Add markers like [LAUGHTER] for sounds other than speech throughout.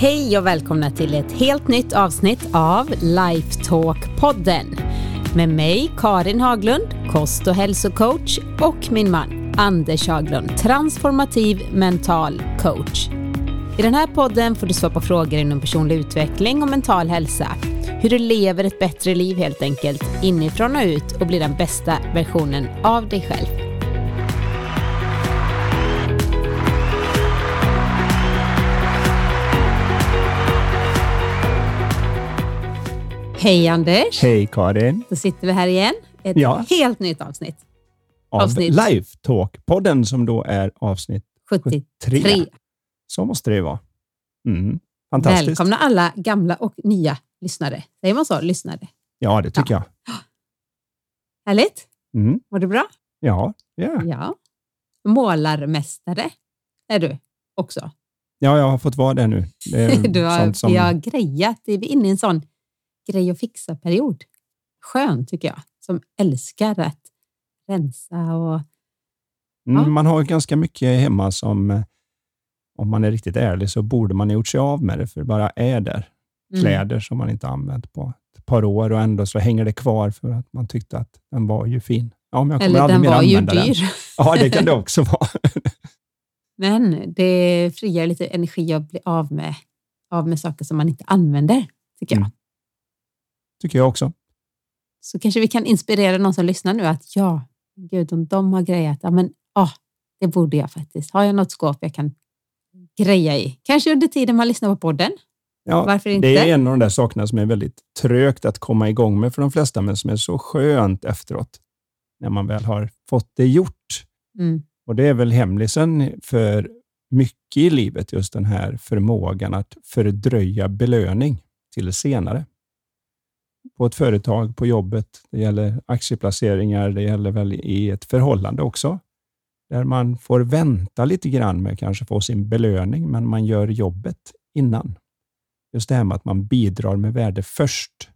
Hej och välkomna till ett helt nytt avsnitt av Lifetalk-podden med mig Karin Haglund, kost och hälsocoach och min man Anders Haglund, transformativ mental coach. I den här podden får du svara på frågor inom personlig utveckling och mental hälsa. Hur du lever ett bättre liv helt enkelt, inifrån och ut och blir den bästa versionen av dig själv. Hej Anders! Hej Karin! Då sitter vi här igen. Ett Ja. helt nytt avsnitt. Av Avsnitt. Lifetalk-podden som då är avsnitt 73. 73. Så måste det ju vara. Mm. Fantastiskt. Välkomna alla gamla och nya lyssnare. Säger man så? Lyssnare. Ja, det tycker Härligt? jag. Mm. Var det bra? Ja, ja. Ja. Målarmästare är du också. ja, jag har fått vara det nu. Det är [LAUGHS] Du har, som, Vi har grejat. Vi är inne i en sån grej och fixa-period. Skön tycker jag, som älskar att rensa och mm, ja. Man har ganska mycket hemma som, eh, om man är riktigt ärlig, så borde man ha gjort sig av med det, för det bara är där. Mm. Kläder som man inte använt på ett par år och ändå så hänger det kvar för att man tyckte att den var ju fin. Ja, men jag kommer Eller aldrig den var ju dyr. Den. [LAUGHS] Ja, det kan det också vara. [LAUGHS] Men det frigör lite energi att bli av med, av med saker som man inte använder, tycker jag. Mm. Tycker jag också. Så kanske vi kan inspirera någon som lyssnar nu att ja, gud, om de har grejat, ja men ah, det borde jag faktiskt. Har jag något skåp jag kan greja i? Kanske under tiden man lyssnar på podden. Ja, Varför inte? Det är en av de där sakerna som är väldigt trögt att komma igång med för de flesta, men som är så skönt efteråt när man väl har fått det gjort. Mm. Och Det är väl hemlisen för mycket i livet, just den här förmågan att fördröja belöning till senare. På ett företag, på jobbet, det gäller aktieplaceringar, det gäller väl i ett förhållande också, där man får vänta lite grann med kanske få sin belöning, men man gör jobbet innan. Just det här med att man bidrar med värde först.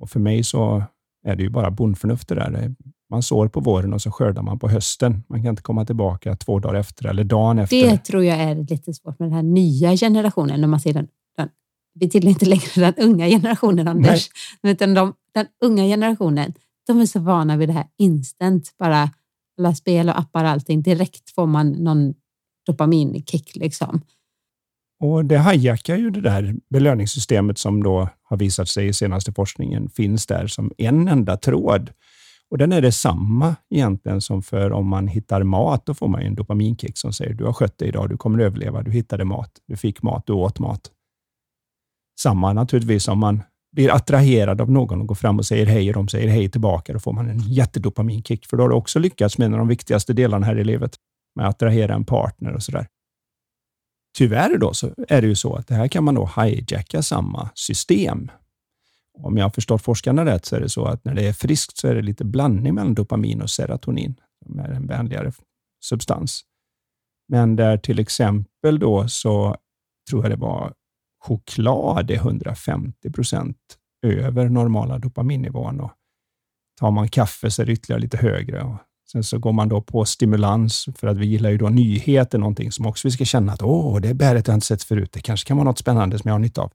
Och För mig så är det ju bara bondförnuft det där. Man sår på våren och så skördar man på hösten. Man kan inte komma tillbaka två dagar efter eller dagen efter. Det tror jag är lite svårt med den här nya generationen, när man ser den, vi tillhör inte längre den unga generationen, Anders, utan de, den unga generationen, de är så vana vid det här instant, bara alla spel och appar och allting, direkt får man någon dopaminkick liksom. Och Det hijackar ju det där belöningssystemet som då har visat sig i senaste forskningen finns där som en enda tråd. Och Den är detsamma egentligen som för om man hittar mat. Då får man en dopaminkick som säger du har skött dig idag, du kommer överleva, du hittade mat, du fick mat, du åt mat. Samma naturligtvis om man blir attraherad av någon och går fram och säger hej och de säger hej tillbaka, då får man en jättedopaminkick. För då har du också lyckats med en av de viktigaste delarna här i livet, med att attrahera en partner och sådär. Tyvärr då så är det ju så att det här kan man då hijacka samma system. Om jag har förstått forskarna rätt så är det så att när det är friskt så är det lite blandning mellan dopamin och serotonin, som är en vänligare substans. Men där till exempel då så tror jag det var choklad är 150 procent över normala dopaminnivån. Och tar man kaffe så är det ytterligare lite högre. Och sen så går man då på stimulans, för att vi gillar ju då nyheter, någonting som också vi ska känna att åh, det bäret har jag inte sett förut. Det kanske kan vara något spännande som jag har nytta av.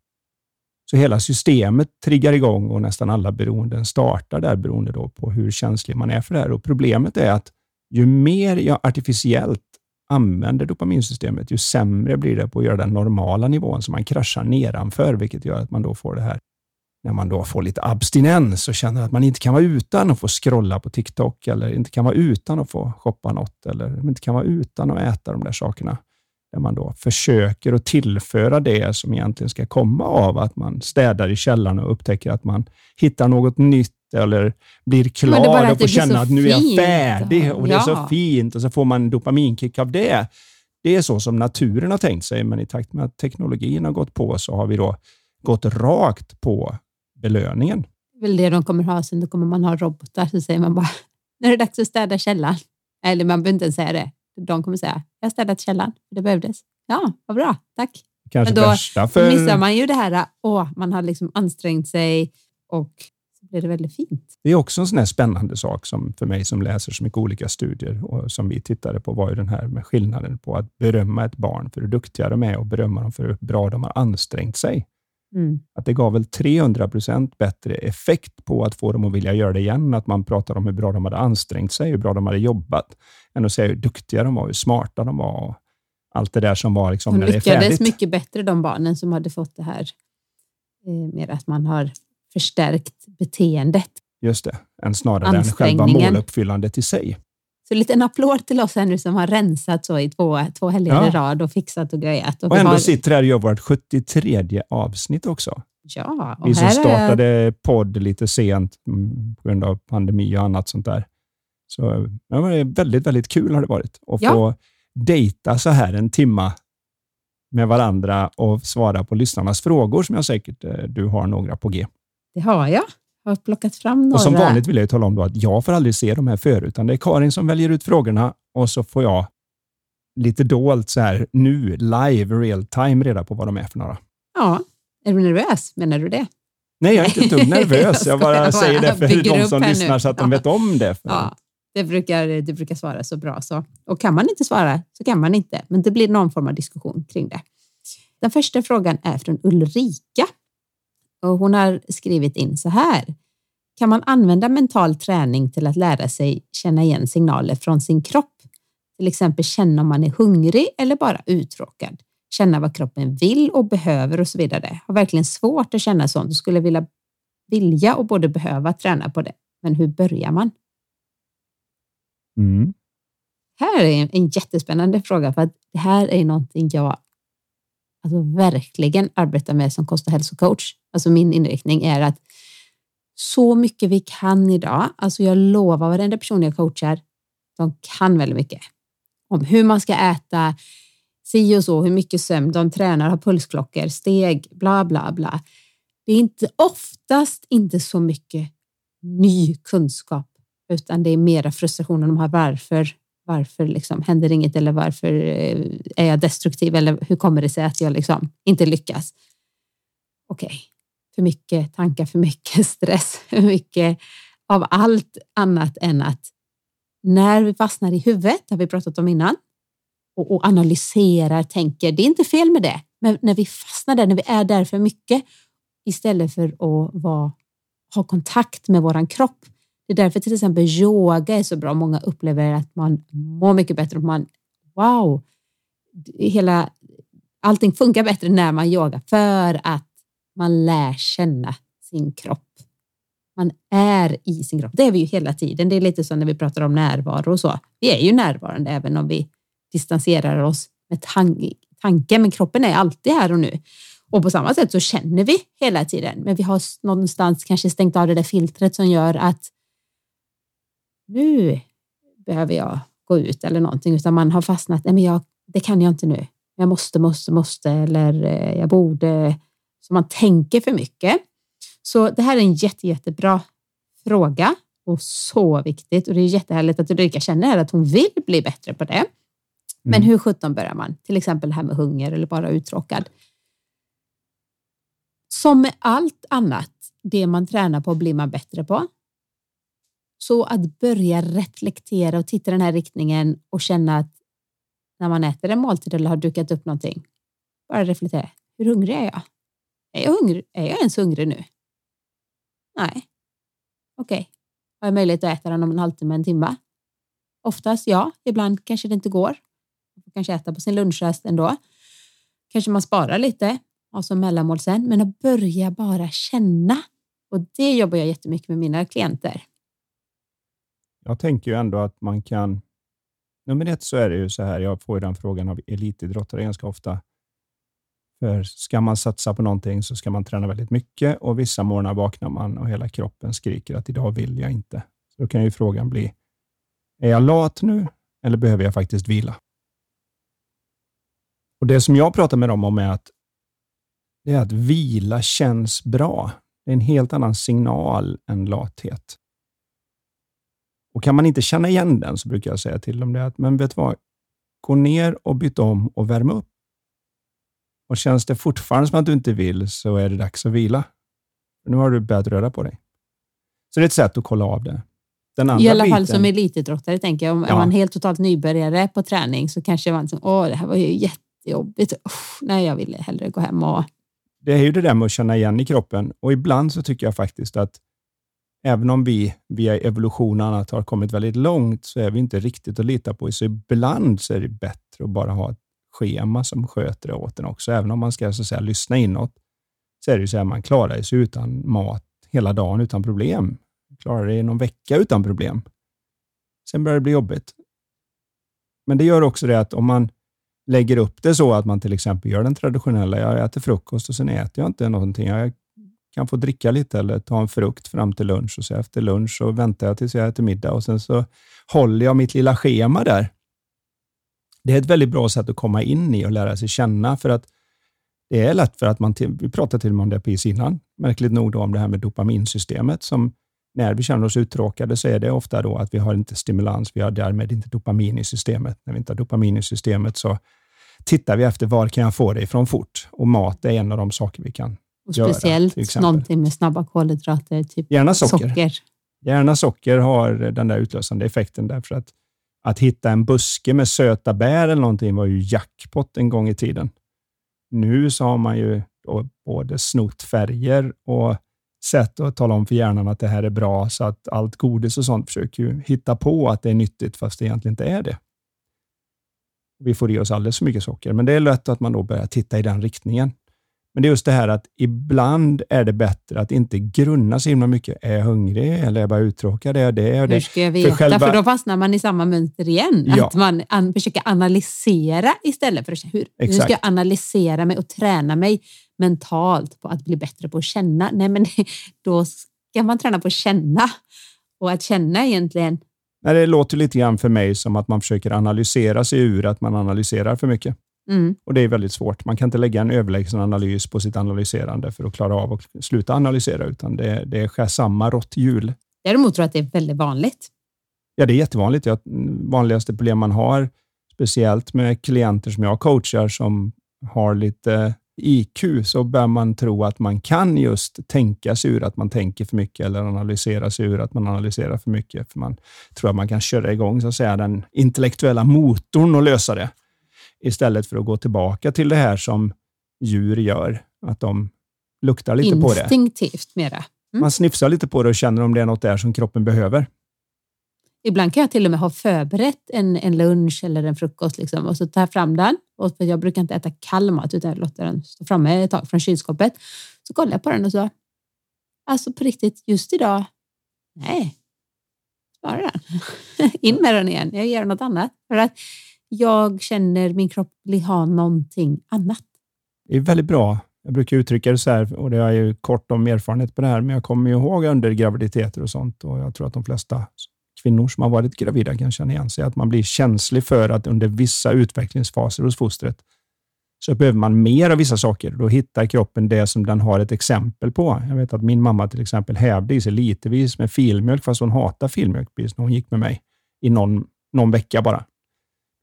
Så hela systemet triggar igång och nästan alla beroenden startar där beroende då på hur känslig man är för det här. Och Problemet är att ju mer jag artificiellt använder dopaminsystemet, ju sämre blir det på att göra den normala nivån, så man kraschar nedanför, vilket gör att man då får det här när man då får lite abstinens och känner att man inte kan vara utan att få scrolla på TikTok eller inte kan vara utan att få shoppa något eller inte kan vara utan att äta de där sakerna. Där man då försöker att tillföra det som egentligen ska komma av att man städar i källaren och upptäcker att man hittar något nytt eller blir klar att och får känna att nu är jag färdig och det är så fint och så får man dopaminkick av det. Det är så som naturen har tänkt sig, men i takt med att teknologin har gått på så har vi då gått rakt på belöningen. Det är väl det de kommer ha sen, då kommer man ha robotar, så säger man bara, nu är det dags att städa källaren. Eller man behöver inte ens säga det. De kommer säga, jag har städat källaren, det behövdes. Ja, vad bra, tack. Kanske Men då för... missar man ju det här, åh, man har liksom ansträngt sig och blir det väldigt fint. Det är också en sån här spännande sak som för mig som läser så mycket olika studier och som vi tittade på var ju den här med skillnaden på att berömma ett barn för hur duktiga de är och berömma dem för hur bra de har ansträngt sig. Mm. Att det gav väl 300 procent bättre effekt på att få dem att vilja göra det igen, att man pratar om hur bra de hade ansträngt sig, hur bra de hade jobbat, än att säga hur duktiga de var, hur smarta de var och allt det där som var liksom De när det är lyckades färdigt. mycket bättre, de barnen som hade fått det här eh, med att man har förstärkt beteendet. Just det, än snarare än själva måluppfyllandet i sig. Så en liten applåd till oss här nu som har rensat så i två, två helger Ja. i rad och fixat och grejat. Och vi ändå har, sitter här och gör vårt 73 avsnitt också. ja, och Vi som här är- startade podd lite sent mm, på grund av pandemi och annat sånt där. Så det var väldigt, väldigt kul har det varit att Ja. få dejta så här en timma med varandra och svara på lyssnarnas frågor som jag säkert eh, du har några på G. Det har jag. Jag har plockat fram några. Och som vanligt vill jag tala om då att jag får aldrig se de här förut, utan det är Karin som väljer ut frågorna och så får jag lite dolt så här nu, live, real time, reda på vad de är för några. Ja. Är du nervös? Menar du det? Nej, jag är inte ett dugg [LAUGHS] nervös. Jag Jag bara säger det för de som här nu. lyssnar så att de Ja. vet om det. Ja, det brukar, det brukar svara så bra. Så. Och kan man inte svara så kan man inte, men det blir någon form av diskussion kring det. Den första frågan är från Ulrika. Och hon har skrivit in så här. Kan man använda mental träning till att lära sig känna igen signaler från sin kropp? Till exempel känna om man är hungrig eller bara uttråkad. Känna vad kroppen vill och behöver och så vidare. Har verkligen svårt att känna sånt och skulle vilja, vilja och både behöva träna på det. Men hur börjar man? Mm. här är en, jättespännande fråga för att det här är någonting jag alltså verkligen arbetar med som kost och hälsocoach. Alltså min inriktning är att så mycket vi kan idag, alltså jag lovar varenda person jag coachar, de kan väldigt mycket om hur man ska äta, si och så, hur mycket sömn, de tränar, har pulsklockor, steg, bla bla bla. Det är inte oftast inte så mycket ny kunskap, utan det är mera frustrationen de har. Varför, varför liksom händer inget eller varför eh, är jag destruktiv eller hur kommer det sig att jag liksom inte lyckas? Okej, för mycket tankar, för mycket [LAUGHS] stress, för mycket av allt annat än att när vi fastnar i huvudet, har vi pratat om innan, och, och analyserar, tänker, det är inte fel med det, men när vi fastnar där, när vi är där för mycket, istället för att vara, ha kontakt med våran kropp. Det är därför till exempel yoga är så bra. Många upplever att man mår mycket bättre. Man, wow, hela, allting funkar bättre när man yogar för att man lär känna sin kropp. Man är i sin kropp. Det är vi ju hela tiden. Det är lite som när vi pratar om närvaro och så. Vi är ju närvarande även om vi distanserar oss med tan tanken, men kroppen är alltid här och nu. Och på samma sätt så känner vi hela tiden, men vi har någonstans kanske stängt av det där filtret som gör att nu behöver jag gå ut eller någonting, utan man har fastnat, nej men jag, det kan jag inte nu. Jag måste, måste, måste eller eh, jag borde. Så man tänker för mycket. Så det här är en jätte, jättebra fråga och så viktigt och det är jättehärligt att Ulrika känner här att hon vill bli bättre på det. Men Mm. hur sjutton börjar man? Till exempel det här med hunger eller bara uttråkad. Som med allt annat, det man tränar på blir man bättre på. Så att börja reflektera och titta i den här riktningen och känna att när man äter en måltid eller har dukat upp någonting, bara reflektera. Hur hungrig är jag? Är jag, hungrig? Är jag ens hungrig nu? Nej. Okej. Har jag möjlighet att äta den om en halvtimme, en timme? Oftast ja, ibland kanske det inte går. Man får kanske äta på sin lunchrast ändå. Kanske man sparar lite, har som mellanmål sen, men att börja bara känna. Och det jobbar jag jättemycket med mina klienter. Jag tänker ju ändå att man kan... Nummer ett så är det ju så här, jag får ju den frågan av elitidrottare ganska ofta. För ska man satsa på någonting så ska man träna väldigt mycket och vissa morgnar vaknar man och hela kroppen skriker att idag vill jag inte. Så då kan ju frågan bli, är jag lat nu eller behöver jag faktiskt vila? Och Det som jag pratar med dem om är att, det är att vila känns bra. Det är en helt annan signal än lathet. Och Kan man inte känna igen den så brukar jag säga till dem det att, men vet du vad? Gå ner och byt om och värm upp. Och Känns det fortfarande som att du inte vill så är det dags att vila. Nu har du börjat röra på dig. Så det är ett sätt att kolla av det. I alla biten, fall som elitidrottare, tänker jag. Om ja. man är helt totalt nybörjare på träning så kanske man som, åh, det här var ju jättejobbigt. Uff, nej, jag ville hellre gå hem och... Det är ju det där med att känna igen i kroppen och ibland så tycker jag faktiskt att även om vi via evolution och annat har kommit väldigt långt, så är vi inte riktigt att lita på. Så ibland så är det bättre att bara ha ett schema som sköter det åt en också. Även om man ska så att säga, lyssna inåt, så är det ju så att man klarar sig utan mat hela dagen utan problem. Klarar det i någon vecka utan problem. Sen börjar det bli jobbigt. Men det gör också det att om man lägger upp det så att man till exempel gör den traditionella, jag äter frukost och sen äter jag inte någonting. Jag kan få dricka lite eller ta en frukt fram till lunch och så efter lunch så väntar jag tills jag äter middag och sen så håller jag mitt lilla schema där. Det är ett väldigt bra sätt att komma in i och lära sig känna för att det är lätt för att man, vi pratade till och med om det precis innan, märkligt nog då om det här med dopaminsystemet som när vi känner oss uttråkade så är det ofta då att vi har inte stimulans, vi har därmed inte dopamin i systemet. När vi inte har dopamin i systemet så tittar vi efter var kan jag få det ifrån fort och mat är en av de saker vi kan och speciellt göra, någonting med snabba kolhydrater, typ Gärna socker. socker. Gärna socker har den där utlösande effekten därför att att hitta en buske med söta bär eller någonting var ju jackpot en gång i tiden. Nu så har man ju både snott färger och sätt att tala om för hjärnan att det här är bra, så att allt godis och sånt försöker ju hitta på att det är nyttigt, fast det egentligen inte är det. Vi får i oss alldeles för mycket socker, men det är lätt att man då börjar titta i den riktningen. Men det är just det här att ibland är det bättre att inte grunna så himla mycket. Är jag hungrig eller är jag bara uttråkad? Är det, är det? Hur ska jag veta? För, själva... för då fastnar man i samma mönster igen. Ja. Att man an försöker analysera istället för att hur, hur ska jag analysera mig och träna mig mentalt på att bli bättre på att känna? Nej, men [LAUGHS] då ska man träna på att känna. Och att känna egentligen... Nej, det låter lite grann för mig som att man försöker analysera sig ur att man analyserar för mycket. Mm. Och Det är väldigt svårt. Man kan inte lägga en överlägsen analys på sitt analyserande för att klara av att sluta analysera, utan det, det är samma råtthjul. Däremot tror jag att det är väldigt vanligt. Ja, det är jättevanligt. Det vanligaste problem man har, speciellt med klienter som jag coachar som har lite IQ, så bör man tro att man kan just tänka sig ur att man tänker för mycket eller analysera sig ur att man analyserar för mycket. För Man tror att man kan köra igång så att säga, den intellektuella motorn och lösa det istället för att gå tillbaka till det här som djur gör, att de luktar lite på det. Instinktivt mera. Mm. Man snifsar lite på det och känner om det är något där som kroppen behöver. Ibland kan jag till och med ha förberett en, en lunch eller en frukost liksom, och så tar jag fram den. Och jag brukar inte äta kall mat utan jag låter den stå framme ett tag från kylskåpet. Så kollar jag på den och så, alltså på riktigt, just idag, nej, spara den. [LAUGHS] In med den igen, jag gör något annat. För att jag känner min kropp vill ha någonting annat. Det är väldigt bra. Jag brukar uttrycka det så här, och det är ju kort om erfarenhet på det här, men jag kommer ju ihåg under graviditeter och sånt och jag tror att de flesta kvinnor som har varit gravida kan känna igen sig, att man blir känslig för att under vissa utvecklingsfaser hos fostret så behöver man mer av vissa saker. Då hittar kroppen det som den har ett exempel på. Jag vet att min mamma till exempel hävde i sig litervis med filmjölk, fast hon hatar filmjölk när hon gick med mig i någon, någon vecka bara.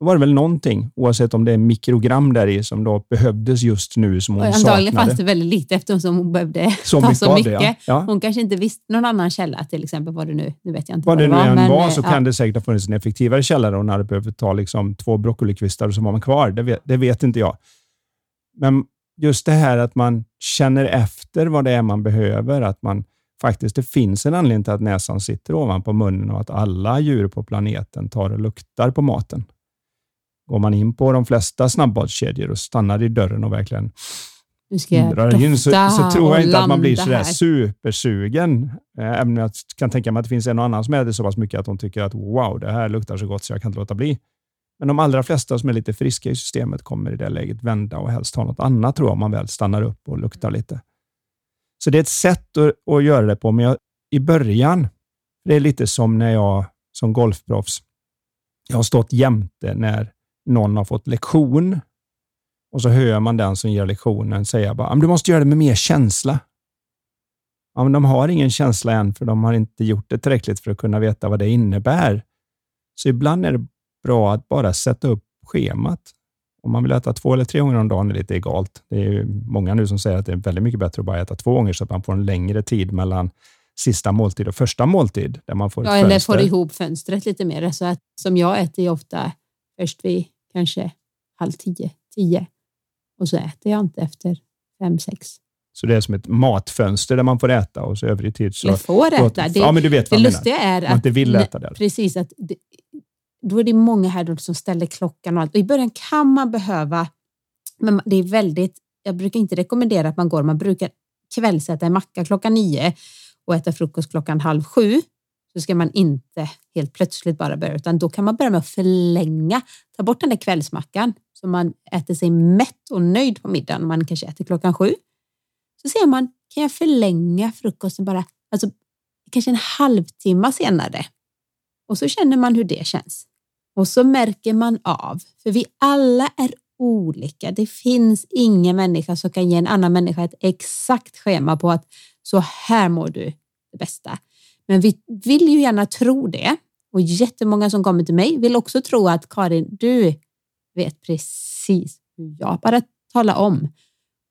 Då var det väl någonting, oavsett om det är mikrogram där i, som då behövdes just nu som hon saknade. Antagligen fanns det väldigt lite eftersom hon behövde så ta mycket så mycket. Det, ja. Hon kanske inte visste någon annan källa, till exempel vad det nu, nu vet jag inte vad, vad det, nu än var, så ja. kan det säkert ha funnits en effektivare källa och hon hade behövt ta liksom två broccolikvistar och så var man kvar. Det vet, det vet inte jag. Men just det här att man känner efter vad det är man behöver, att man faktiskt det finns en anledning till att näsan sitter ovanpå munnen och att alla djur på planeten tar och luktar på maten. Går man in på de flesta snabbmatskedjor och stannar i dörren och verkligen drar in så, så tror jag inte att man blir sådär supersugen. Eh, även om jag kan tänka mig att det finns en och annan som äter så pass mycket att de tycker att wow, det här luktar så gott så jag kan inte låta bli. Men de allra flesta som är lite friska i systemet kommer i det läget vända och helst ha något annat tror jag, om man väl stannar upp och luktar lite. Så det är ett sätt att, att göra det på, men jag, i början, det är lite som när jag som golfproffs, jag har stått jämte när någon har fått lektion och så hör man den som ger lektionen säga bara, du måste göra det med mer känsla. Ja, men de har ingen känsla än, för de har inte gjort det tillräckligt för att kunna veta vad det innebär. Så ibland är det bra att bara sätta upp schemat. Om man vill äta två eller tre gånger om dagen är lite egalt. Det är många nu som säger att det är väldigt mycket bättre att bara äta två gånger så att man får en längre tid mellan sista måltid och första måltid. Där man får ja, eller får ihop fönstret lite mer. Så att, som jag äter ofta först vid kanske halv tio, tio och så äter jag inte efter fem, sex. Så det är som ett matfönster där man får äta och så övrig tid så... Eller får äta. Det, ja, men du vet vad det lustiga är att... Man inte vill äta där. Precis. Att det, då är det många här som ställer klockan och allt. Och I början kan man behöva, men det är väldigt, jag brukar inte rekommendera att man går, man brukar kvällsäta en macka klockan nio och äta frukost klockan halv sju så ska man inte helt plötsligt bara börja, utan då kan man börja med att förlänga, ta bort den där kvällsmackan så man äter sig mätt och nöjd på middagen. Man kanske äter klockan sju. Så ser man, kan jag förlänga frukosten bara, alltså kanske en halvtimme senare? Och så känner man hur det känns. Och så märker man av, för vi alla är olika. Det finns ingen människa som kan ge en annan människa ett exakt schema på att så här mår du det bästa. Men vi vill ju gärna tro det och jättemånga som kommer till mig vill också tro att Karin, du vet precis hur jag bara talar om.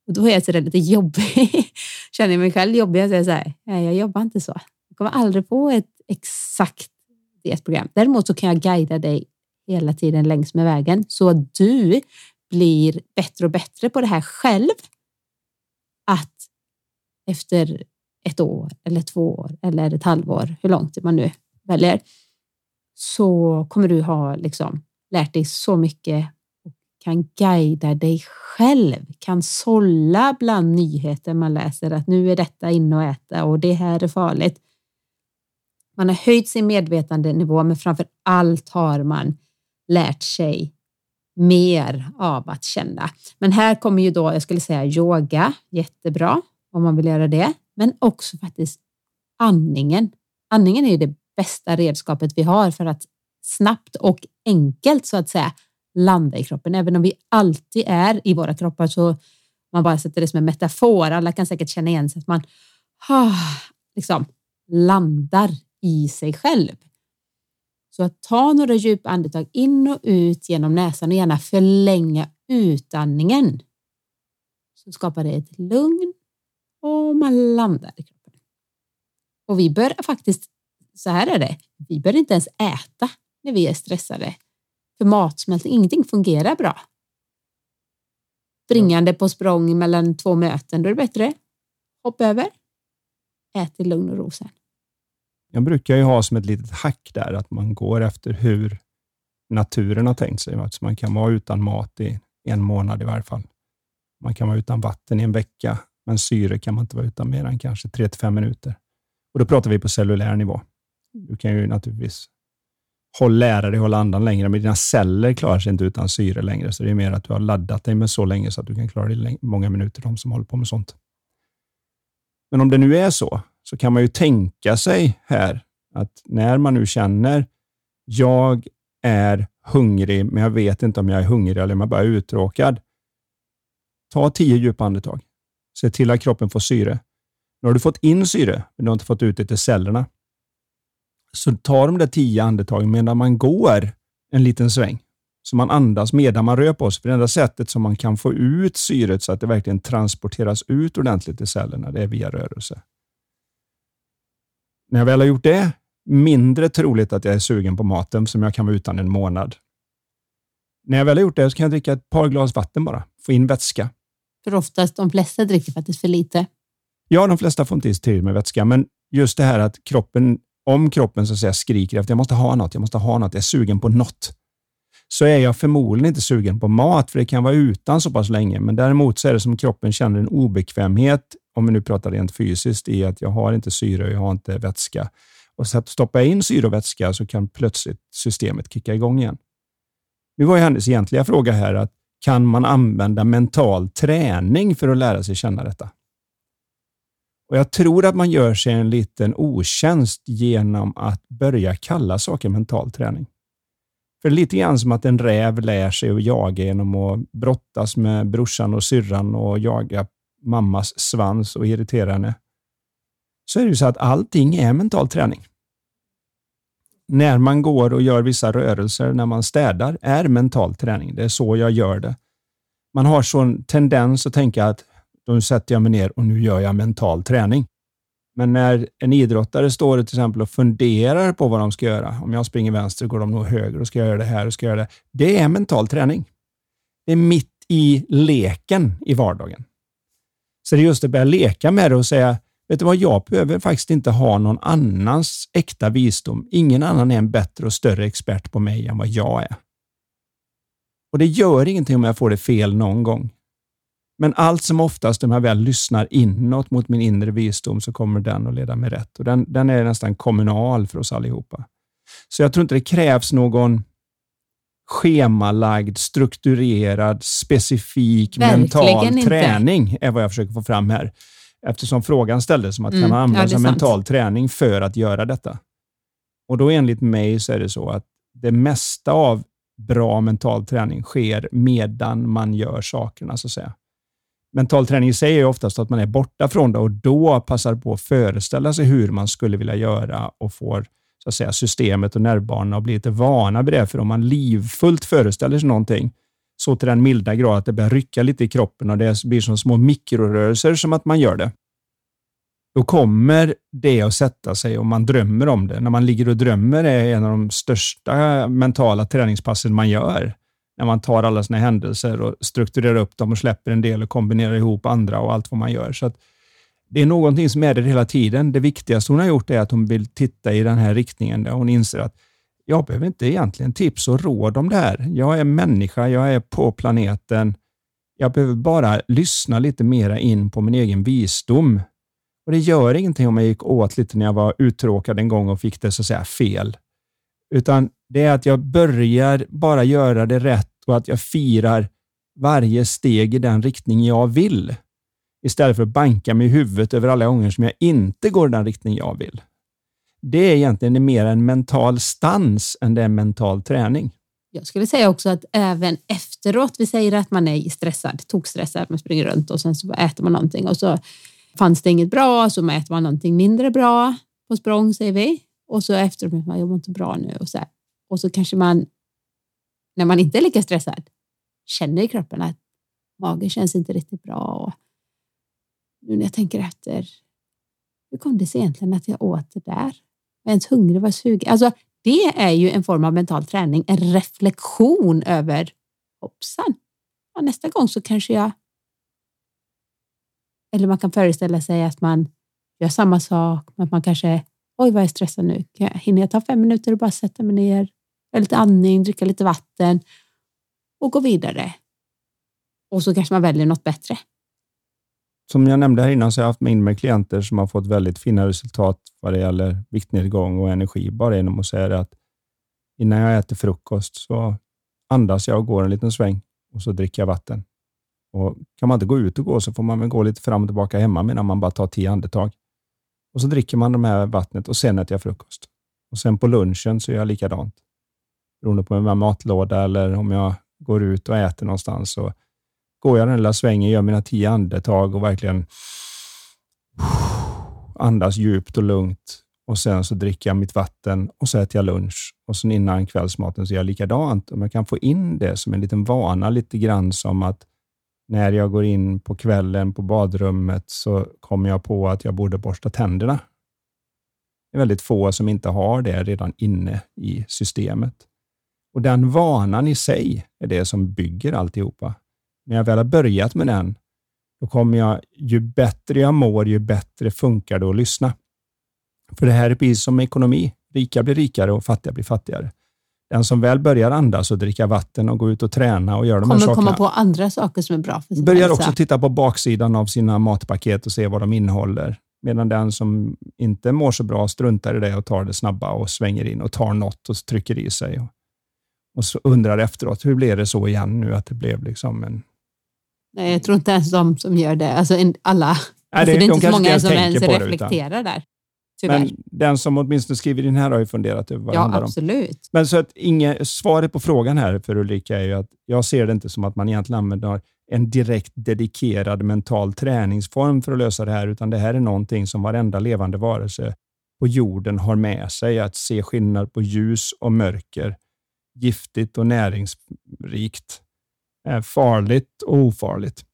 Och då är jag så lite jobbig. [LAUGHS] Känner mig själv jobbig. Jag säger så här, nej, jag jobbar inte så. Jag kommer aldrig på ett exakt dietprogram. Däremot så kan jag guida dig hela tiden längs med vägen så att du blir bättre och bättre på det här själv. Att efter ett år eller två år eller ett halvår, hur långt man nu väljer, så kommer du ha liksom lärt dig så mycket och kan guida dig själv, kan sålla bland nyheter man läser att nu är detta inne och äta och det här är farligt. Man har höjt sin medvetandenivå, men framför allt har man lärt sig mer av att känna. Men här kommer ju då, jag skulle säga yoga, jättebra om man vill göra det, men också faktiskt andningen. Andningen är det bästa redskapet vi har för att snabbt och enkelt så att säga landa i kroppen. Även om vi alltid är i våra kroppar så man bara sätter det som en metafor. Alla kan säkert känna igen sig att man ah, liksom landar i sig själv. Så att ta några djupa andetag in och ut genom näsan och gärna förlänga utandningen. Så skapar det ett lugn och man landar i kroppen. Och vi bör faktiskt, så här är det, vi bör inte ens äta när vi är stressade. För matsmältning, ingenting fungerar bra. Springande på språng mellan två möten, då är det bättre. Hoppa över. Ät i lugn och ro sen. Jag brukar ju ha som ett litet hack där, att man går efter hur naturen har tänkt sig. Alltså man kan vara utan mat i en månad i varje fall. Man kan vara utan vatten i en vecka, men syre kan man inte vara utan mer än kanske 3-5 minuter. Och Då pratar vi på cellulär nivå. Du kan ju naturligtvis håll, lära dig hålla andan längre, men dina celler klarar sig inte utan syre längre. Så det är mer att du har laddat dig med så länge så att du kan klara dig många minuter, de som håller på med sånt. Men om det nu är så, så kan man ju tänka sig här att när man nu känner, jag är hungrig, men jag vet inte om jag är hungrig eller om jag bara är uttråkad. Ta tio djupa andetag. Se till att kroppen får syre. Nu har du fått in syre, men du har inte fått ut det till cellerna. Så ta de där tio andetagen medan man går en liten sväng. Så man andas medan man rör på sig. För det enda sättet som man kan få ut syret så att det verkligen transporteras ut ordentligt i cellerna, det är via rörelse. När jag väl har gjort det, mindre troligt att jag är sugen på maten som jag kan vara utan en månad. När jag väl har gjort det så kan jag dricka ett par glas vatten bara, få in vätska. För oftast, de flesta dricker faktiskt för lite. Ja, de flesta får inte i sig med vätska, men just det här att kroppen, om kroppen så att säga skriker efter jag måste ha något, jag måste ha något, jag är sugen på något, så är jag förmodligen inte sugen på mat, för det kan vara utan så pass länge. Men däremot så är det som kroppen känner en obekvämhet, om vi nu pratar rent fysiskt, i att jag har inte syre, och jag har inte vätska. Och så att stoppa in syre och vätska så kan plötsligt systemet kicka igång igen. Nu var ju hennes egentliga fråga här att kan man använda mental träning för att lära sig känna detta? Och Jag tror att man gör sig en liten otjänst genom att börja kalla saker mental träning. För det är lite grann som att en räv lär sig att jaga genom att brottas med brorsan och syrran och jaga mammas svans och irritera henne. Så är det ju så att allting är mental träning. När man går och gör vissa rörelser, när man städar, är mental träning. Det är så jag gör det. Man har sån tendens att tänka att nu sätter jag mig ner och nu gör jag mental träning. Men när en idrottare står till exempel och funderar på vad de ska göra. Om jag springer vänster går de nog höger och ska jag göra det här och ska jag göra det. Det är mental träning. Det är mitt i leken i vardagen. Så det är just att börja leka med det och säga, vet du vad, jag behöver faktiskt inte ha någon annans äkta visdom. Ingen annan är en bättre och större expert på mig än vad jag är. Och det gör ingenting om jag får det fel någon gång. Men allt som oftast när jag väl lyssnar inåt mot min inre visdom så kommer den att leda mig rätt. Och den, den är nästan kommunal för oss allihopa. Så jag tror inte det krävs någon schemalagd, strukturerad, specifik Verkligen mental inte. träning, är vad jag försöker få fram här. Eftersom frågan ställdes som att mm, kan man använda ja, mental träning för att göra detta? Och då enligt mig så är det så att det mesta av bra mental träning sker medan man gör sakerna, så att säga. Mental träning i sig är oftast att man är borta från det och då passar på att föreställa sig hur man skulle vilja göra och får så att säga, systemet och nervbanorna att bli lite vana vid det. För om man livfullt föreställer sig någonting så till den milda grad att det börjar rycka lite i kroppen och det blir som små mikrorörelser som att man gör det. Då kommer det att sätta sig och man drömmer om det. När man ligger och drömmer är en av de största mentala träningspassen man gör. När man tar alla sina händelser och strukturerar upp dem och släpper en del och kombinerar ihop andra och allt vad man gör. Så det är någonting som är där hela tiden. Det viktigaste hon har gjort är att hon vill titta i den här riktningen där hon inser att jag behöver inte egentligen tips och råd om det här. Jag är människa, jag är på planeten. Jag behöver bara lyssna lite mera in på min egen visdom. Och Det gör ingenting om jag gick åt lite när jag var uttråkad en gång och fick det så att säga fel. Utan det är att jag börjar bara göra det rätt och att jag firar varje steg i den riktning jag vill istället för att banka mig i huvudet över alla gånger som jag inte går den riktning jag vill. Det är egentligen mer en mental stans än det är mental träning. Jag skulle säga också att även efteråt, vi säger att man är stressad, tokstressad, man springer runt och sen så äter man någonting och så fanns det inget bra, så äter man någonting mindre bra på språng säger vi och så efteråt, man jobbar inte bra nu och så här. Och så kanske man, när man inte är lika stressad, känner i kroppen att magen känns inte riktigt bra och nu när jag tänker efter, hur kom det sig egentligen att jag åt det där? Var ens hungrig? Var sugen? Alltså, det är ju en form av mental träning, en reflektion över hoppsan. Ja, nästa gång så kanske jag... Eller man kan föreställa sig att man gör samma sak, men att man kanske... Oj, vad jag är stressad nu. Hinner jag ta fem minuter och bara sätta mig ner, göra lite andning, dricka lite vatten och gå vidare? Och så kanske man väljer något bättre som jag nämnde här innan så har jag haft in med klienter som har fått väldigt fina resultat vad det gäller viktnedgång och energi, bara genom att säga det att innan jag äter frukost så andas jag och går en liten sväng och så dricker jag vatten. Och Kan man inte gå ut och gå så får man väl gå lite fram och tillbaka hemma medan man bara tar tio andetag. Och Så dricker man det här vattnet och sen äter jag frukost. Och Sen på lunchen så gör jag likadant. Beroende på om jag har matlåda eller om jag går ut och äter någonstans. Så går jag den lilla svängen, gör mina tio andetag och verkligen andas djupt och lugnt. Och Sen så dricker jag mitt vatten och så äter jag lunch. Och sen innan kvällsmaten så gör jag likadant. Om jag kan få in det som en liten vana, lite grann som att när jag går in på kvällen på badrummet så kommer jag på att jag borde borsta tänderna. Det är väldigt få som inte har det redan inne i systemet. Och Den vanan i sig är det som bygger alltihopa när jag väl har börjat med den, då kommer jag, ju bättre jag mår, ju bättre funkar det att lyssna. För det här är precis som ekonomi. Rika blir rikare och fattiga blir fattigare. Den som väl börjar andas och dricka vatten och gå ut och träna och göra de här sakerna. Kommer komma på andra saker som är bra för sin Börjar också titta på baksidan av sina matpaket och se vad de innehåller. Medan den som inte mår så bra struntar i det och tar det snabba och svänger in och tar något och trycker i sig. Och så undrar efteråt, hur blev det så igen nu att det blev liksom en Nej, jag tror inte ens de som gör det, alltså alla, Nej, det, alltså, det är de inte så många som ens reflekterar där. Tyvärr. Men den som åtminstone skriver in här har ju funderat över vad ja, det handlar absolut. om. Men så att inge, svaret på frågan här för Ulrika är ju att jag ser det inte som att man egentligen använder en direkt dedikerad mental träningsform för att lösa det här, utan det här är någonting som varenda levande varelse på jorden har med sig. Att se skillnad på ljus och mörker, giftigt och näringsrikt farligt och ofarligt.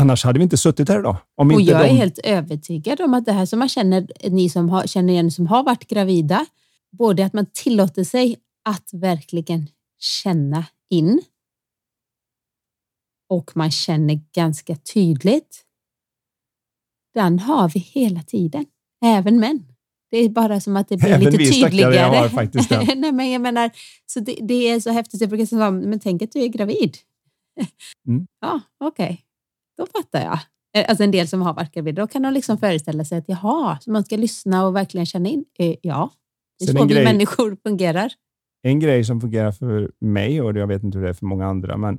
Annars hade vi inte suttit här idag. Om och jag de... är helt övertygad om att det här som man känner, ni som har, känner igen som har varit gravida, både att man tillåter sig att verkligen känna in och man känner ganska tydligt. Den har vi hela tiden, även män. Det är bara som att det blir Även lite vi tydligare. Har faktiskt [LAUGHS] Nej, men jag menar, så det, det, är så häftigt. Jag brukar säga, men tänk att du är gravid. Mm. [LAUGHS] Ja, okej. Okay. Då fattar jag. Eh, alltså en del som har varit gravida, då kan de liksom föreställa sig att jaha, så man ska lyssna och verkligen känna in. Eh, ja, det är så vi grej, människor fungerar. En grej som fungerar för mig, och jag vet inte hur det är för många andra, men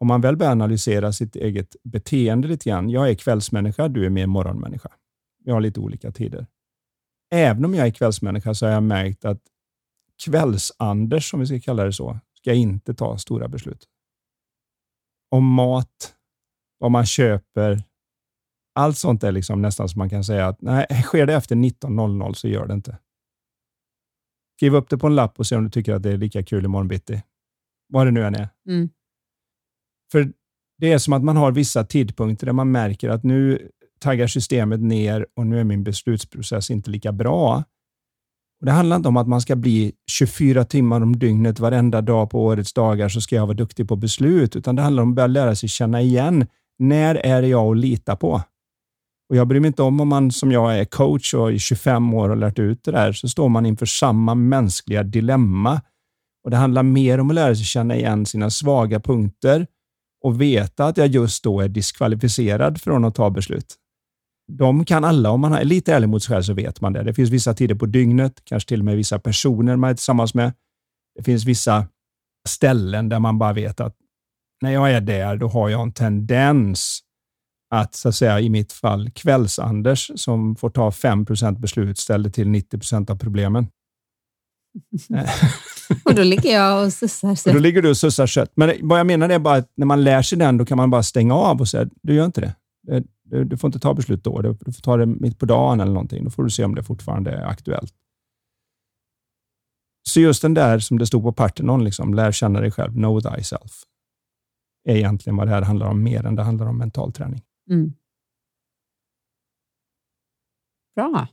om man väl börjar analysera sitt eget beteende lite grann. Jag är kvällsmänniska, du är mer morgonmänniska. Vi har lite olika tider. Även om jag är kvällsmänniska så har jag märkt att kvälls-Anders, om vi ska kalla det så, ska inte ta stora beslut. Om mat, vad man köper, allt sånt är liksom nästan som man kan säga att nej, sker det efter 19.00 så gör det inte. Skriv upp det på en lapp och se om du tycker att det är lika kul imorgon bitti. Vad det nu än är. Mm. För det är som att man har vissa tidpunkter där man märker att nu taggar systemet ner och nu är min beslutsprocess inte lika bra. Och Det handlar inte om att man ska bli 24 timmar om dygnet varenda dag på årets dagar så ska jag vara duktig på beslut, utan det handlar om att börja lära sig känna igen när är det jag att lita på? Och Jag bryr mig inte om om man som jag är coach och i 25 år har lärt ut det där, så står man inför samma mänskliga dilemma. Och Det handlar mer om att lära sig känna igen sina svaga punkter och veta att jag just då är diskvalificerad från att ta beslut. De kan alla, om man är lite ärlig mot sig själv så vet man det. Det finns vissa tider på dygnet, kanske till och med vissa personer man är tillsammans med. Det finns vissa ställen där man bara vet att när jag är där, då har jag en tendens att, så att säga, i mitt fall, kvälls-Anders som får ta 5% beslut ställer till 90% av problemen. [LAUGHS] och då ligger jag och sussar kött. Och då ligger du och sussar kött. Men vad jag menar är bara att när man lär sig den, då kan man bara stänga av och säga, du gör inte det. Du, du får inte ta beslut då. Du, du får ta det mitt på dagen eller någonting. Då får du se om det fortfarande är aktuellt. Så just den där som det stod på Parthenon, liksom, lär känna dig själv, know thyself, är egentligen vad det här handlar om mer än det handlar om mental träning. Mm. Bra.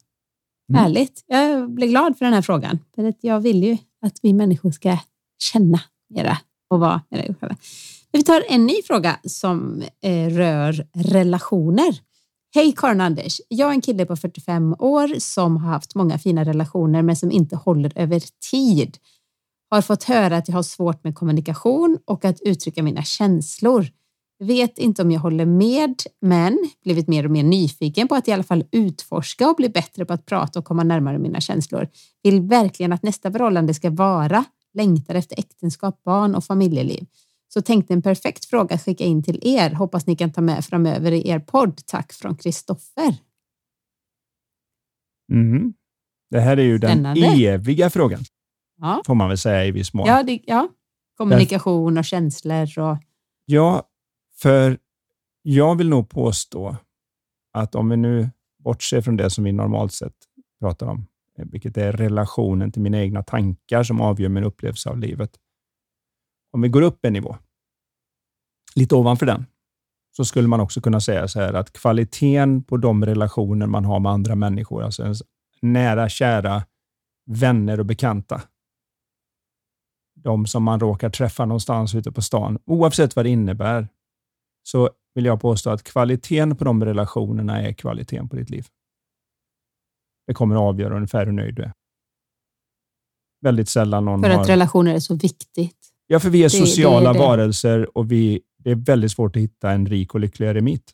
Mm. Härligt. Jag blir glad för den här frågan. För jag vill ju att vi människor ska känna mera och vara mera själva. Vi tar en ny fråga som eh, rör relationer. Hej Karin Anders! Jag är en kille på 45 år som har haft många fina relationer men som inte håller över tid. Har fått höra att jag har svårt med kommunikation och att uttrycka mina känslor. Vet inte om jag håller med, men blivit mer och mer nyfiken på att i alla fall utforska och bli bättre på att prata och komma närmare mina känslor. Vill verkligen att nästa förhållande ska vara längtar efter äktenskap, barn och familjeliv. Så tänkte en perfekt fråga att skicka in till er. Hoppas ni kan ta med framöver i er podd. Tack från Kristoffer. Mm. Det här är ju Spännande. den eviga frågan, ja. får man väl säga i viss mån. Ja, det, ja. kommunikation och känslor. Och... Ja, för jag vill nog påstå att om vi nu bortser från det som vi normalt sett pratar om, vilket är relationen till mina egna tankar som avgör min upplevelse av livet. Om vi går upp en nivå, lite ovanför den, så skulle man också kunna säga så här att kvaliteten på de relationer man har med andra människor, alltså ens nära, kära vänner och bekanta, de som man råkar träffa någonstans ute på stan, oavsett vad det innebär, så vill jag påstå att kvaliteten på de relationerna är kvaliteten på ditt liv. Det kommer att avgöra ungefär hur nöjd du är. Väldigt sällan någon För att har... relationer är så viktigt. Ja, för vi är sociala det, det, det. varelser och vi, det är väldigt svårt att hitta en rik och lycklig eremit.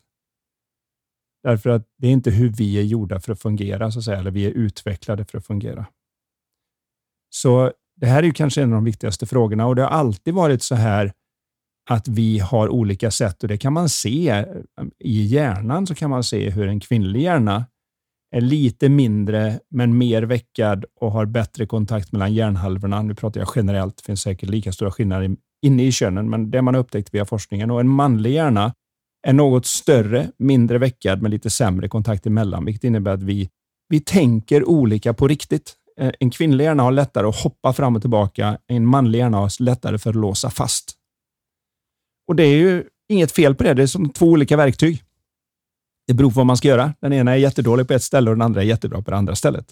Därför att det är inte hur vi är gjorda för att fungera, så att säga, eller vi är utvecklade för att fungera. Så det här är ju kanske en av de viktigaste frågorna och det har alltid varit så här att vi har olika sätt och det kan man se eh, i hjärnan, så kan man se hur en kvinnlig hjärna är lite mindre men mer veckad och har bättre kontakt mellan hjärnhalvorna. Nu pratar jag generellt, det finns säkert lika stora skillnader inne i könen, men det man upptäckt via forskningen. Och en manlig hjärna är något större, mindre veckad med lite sämre kontakt emellan, vilket innebär att vi, vi tänker olika på riktigt. Eh, en kvinnlig hjärna har lättare att hoppa fram och tillbaka, en manlig hjärna har lättare för att låsa fast. Och Det är ju inget fel på det. Det är som två olika verktyg. Det beror på vad man ska göra. Den ena är jättedålig på ett ställe och den andra är jättebra på det andra stället.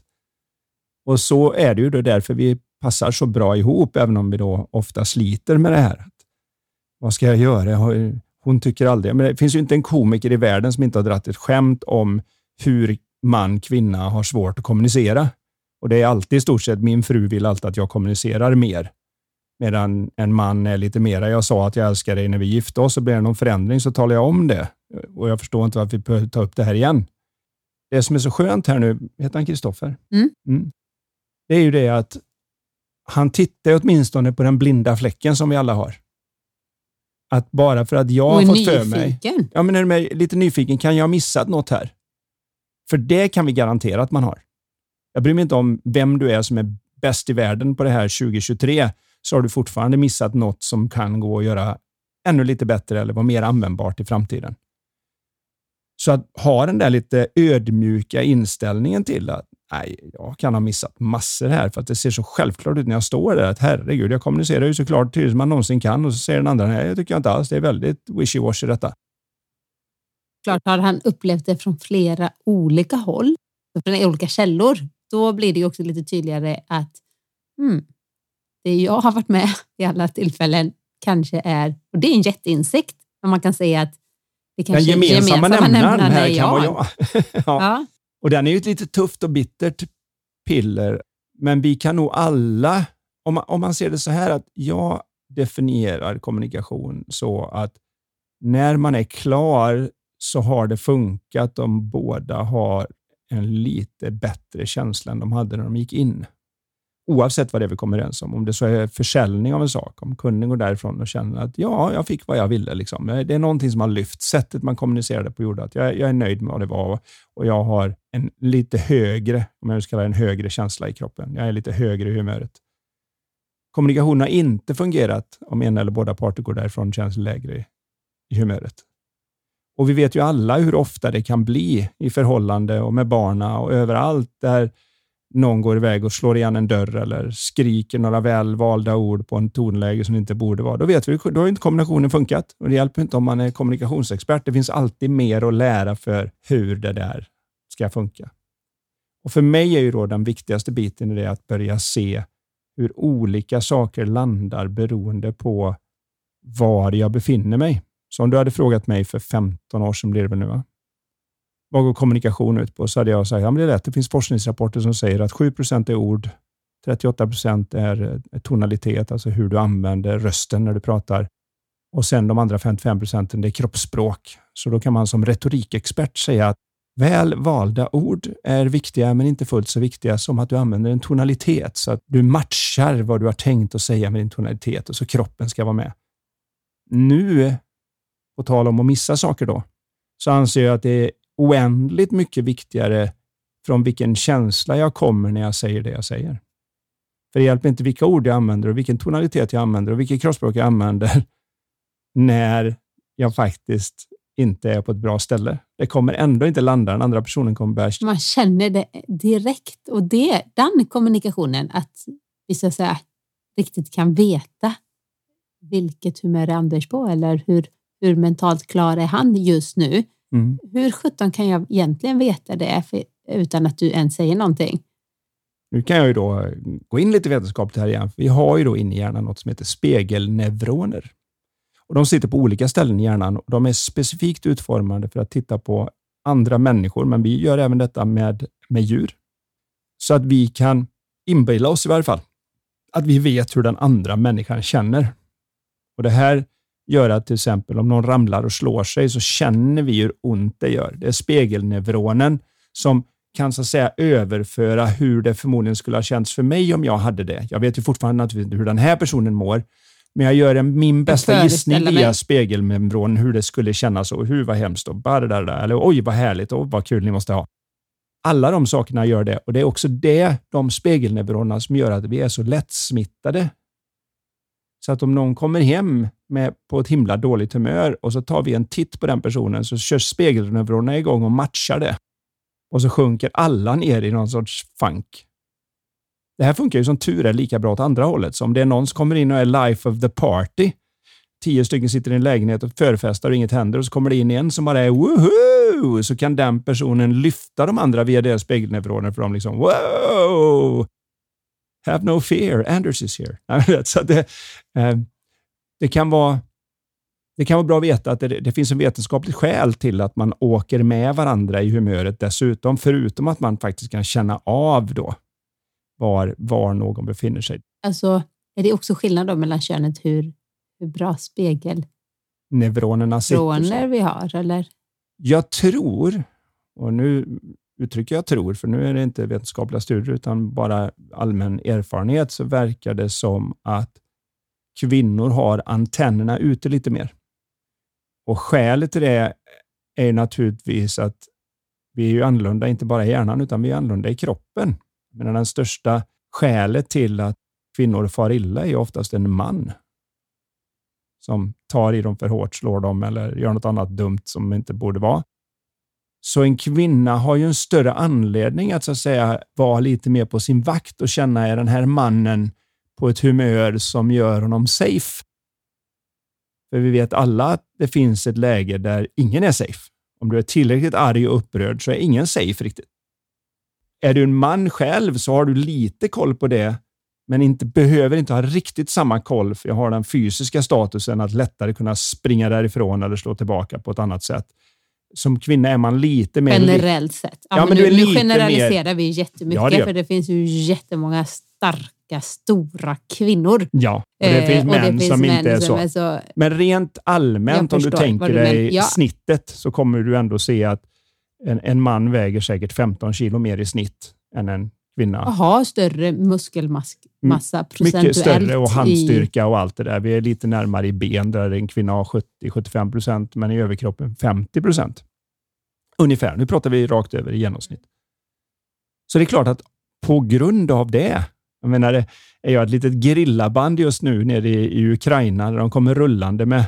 Och så är det ju då därför vi passar så bra ihop, även om vi då ofta sliter med det här. Vad ska jag göra? Hon tycker aldrig... Men det finns ju inte en komiker i världen som inte har dratt ett skämt om hur man, kvinna har svårt att kommunicera. Och Det är alltid i stort sett, min fru vill alltid att jag kommunicerar mer. Medan en man är lite mera, jag sa att jag älskar dig när vi gifte oss, så blir det någon förändring så talar jag om det. Och jag förstår inte varför vi behöver ta upp det här igen. Det som är så skönt här nu, heter han Kristoffer? Mm. Mm. Det är ju det att han tittar åtminstone på den blinda fläcken som vi alla har. Att bara för att jag har fått för mig... Ja, men är du lite nyfiken, kan jag ha missat något här? För det kan vi garantera att man har. Jag bryr mig inte om vem du är som är bäst i världen på det här 2023, så har du fortfarande missat något som kan gå att göra ännu lite bättre eller vara mer användbart i framtiden. Så att ha den där lite ödmjuka inställningen till att nej, jag kan ha missat massor här för att det ser så självklart ut när jag står där att herregud, jag kommunicerar ju så klart tydligt som man någonsin kan och så säger den andra nej, det tycker jag inte alls. Det är väldigt wishy-washy detta. Klart har han upplevt det från flera olika håll, från olika källor. Då blir det ju också lite tydligare att hmm, det jag har varit med i alla tillfällen kanske är, och det är en jätteinsikt, men man kan säga att det kanske den gemensamma, gemensamma nämnaren här kan vara jag. [LAUGHS] ja. ja. Och den är ju ett lite tufft och bittert piller, men vi kan nog alla, om man, om man ser det så här att jag definierar kommunikation så att när man är klar så har det funkat om båda har en lite bättre känsla än de hade när de gick in. Oavsett vad det är vi kommer överens om. Om det så är försäljning av en sak, om kunden går därifrån och känner att ja, jag fick vad jag ville. Liksom. Eh, det är någonting som har lyft. Sättet man kommunicerade på gjorde att jag, jag är nöjd med vad det var och jag har en lite högre, om jag nu ska kalla en högre känsla i kroppen. Jag är lite högre i humöret. Kommunikationen har inte fungerat om en eller båda parter går därifrån och känns lägre i humöret. Och Vi vet ju alla hur ofta det kan bli i förhållande och med barna och överallt där någon går iväg och slår igen en dörr eller skriker några välvalda ord på en tonläge som inte borde vara. Då vet vi, då har inte kombinationen funkat. Och Det hjälper inte om man är kommunikationsexpert. Det finns alltid mer att lära för hur det där ska funka. Och För mig är ju då den viktigaste biten i det att börja se hur olika saker landar beroende på var jag befinner mig. Så om du hade frågat mig för 15 år sedan blir det väl nu, va? Vad går kommunikation ut på? Så hade jag sagt, ja, men det är rätt. Det finns forskningsrapporter som säger att 7 procent är ord, 38 procent är eh, tonalitet, alltså hur du använder rösten när du pratar. Och sen de andra 55 procenten, det är kroppsspråk. Så då kan man som retorikexpert säga att väl valda ord är viktiga, men inte fullt så viktiga som att du använder en tonalitet, så att du matchar vad du har tänkt att säga med din tonalitet och så kroppen ska vara med. Nu, på tal om att missa saker då, så anser jag att det är oändligt mycket viktigare från vilken känsla jag kommer när jag säger det jag säger. För det hjälper inte vilka ord jag använder och vilken tonalitet jag använder och vilket kroppsspråk jag använder [LAUGHS] när jag faktiskt inte är på ett bra ställe. Det kommer ändå inte landa, den andra personen kommer börja... Man känner det direkt och det, den kommunikationen, att vi så att säga riktigt kan veta vilket humör är Anders på eller hur, hur mentalt klar är han just nu? Mm. Hur sjutton kan jag egentligen veta det för, utan att du ens säger någonting? Nu kan jag ju då gå in lite vetenskapligt här igen. Vi har ju då inne i hjärnan något som heter spegelneuroner. Och de sitter på olika ställen i hjärnan och de är specifikt utformade för att titta på andra människor, men vi gör även detta med, med djur. Så att vi kan inbilla oss i varje fall att vi vet hur den andra människan känner. Och Det här göra till exempel om någon ramlar och slår sig så känner vi hur ont det gör. Det är spegelneuronen som kan så säga överföra hur det förmodligen skulle ha känts för mig om jag hade det. Jag vet ju fortfarande inte hur den här personen mår, men jag gör en, min bästa gissning via spegelneuronen hur det skulle kännas och hur vad hemskt och bara där, där, eller oj vad härligt och vad kul ni måste ha. Alla de sakerna gör det och det är också det, de spegelneuronerna som gör att vi är så lättsmittade så att om någon kommer hem med, på ett himla dåligt humör och så tar vi en titt på den personen så kör spegelneuronerna igång och matchar det. Och så sjunker alla ner i någon sorts funk. Det här funkar ju som tur är lika bra åt andra hållet. Så om det är någon som kommer in och är life of the party, tio stycken sitter i en lägenhet och förfestar och inget händer och så kommer det in en som bara är woho! Så kan den personen lyfta de andra via deras spegelneuroner för de liksom wow! Have no fear, Anders is here. [LAUGHS] så det, eh, det, kan vara, det kan vara bra att veta att det, det finns en vetenskapligt skäl till att man åker med varandra i humöret dessutom, förutom att man faktiskt kan känna av då var, var någon befinner sig. Alltså, är det också skillnad då mellan könet hur, hur bra spegel neuronerna sitter? vi har, eller? Jag tror, och nu uttrycker jag tror, för nu är det inte vetenskapliga studier utan bara allmän erfarenhet, så verkar det som att kvinnor har antennerna ute lite mer. Och Skälet till det är naturligtvis att vi är ju annorlunda, inte bara i hjärnan, utan vi är annorlunda i kroppen. Men den största skälet till att kvinnor far illa är oftast en man som tar i dem för hårt, slår dem eller gör något annat dumt som inte borde vara. Så en kvinna har ju en större anledning att så att säga vara lite mer på sin vakt och känna är den här mannen på ett humör som gör honom safe. För vi vet alla att det finns ett läge där ingen är safe. Om du är tillräckligt arg och upprörd så är ingen safe riktigt. Är du en man själv så har du lite koll på det, men inte, behöver inte ha riktigt samma koll, för jag har den fysiska statusen att lättare kunna springa därifrån eller slå tillbaka på ett annat sätt som kvinna är man lite mer... Generellt sett. Ja, ja men, men nu, nu generaliserar mer... vi jättemycket, ja, det för det finns ju jättemånga starka, stora kvinnor. Ja, och det eh, finns män det finns som män inte är så. är så. Men rent allmänt, om du tänker du dig ja. snittet, så kommer du ändå se att en, en man väger säkert 15 kilo mer i snitt än en kvinna. Och har större muskelmassa procentuellt. Mycket större och handstyrka och allt det där. Vi är lite närmare i ben där en kvinna har 70-75 procent, men i överkroppen 50 procent. Ungefär. Nu pratar vi rakt över i genomsnitt. Så det är klart att på grund av det, jag menar, är jag ett litet grillaband just nu nere i, i Ukraina där de kommer rullande med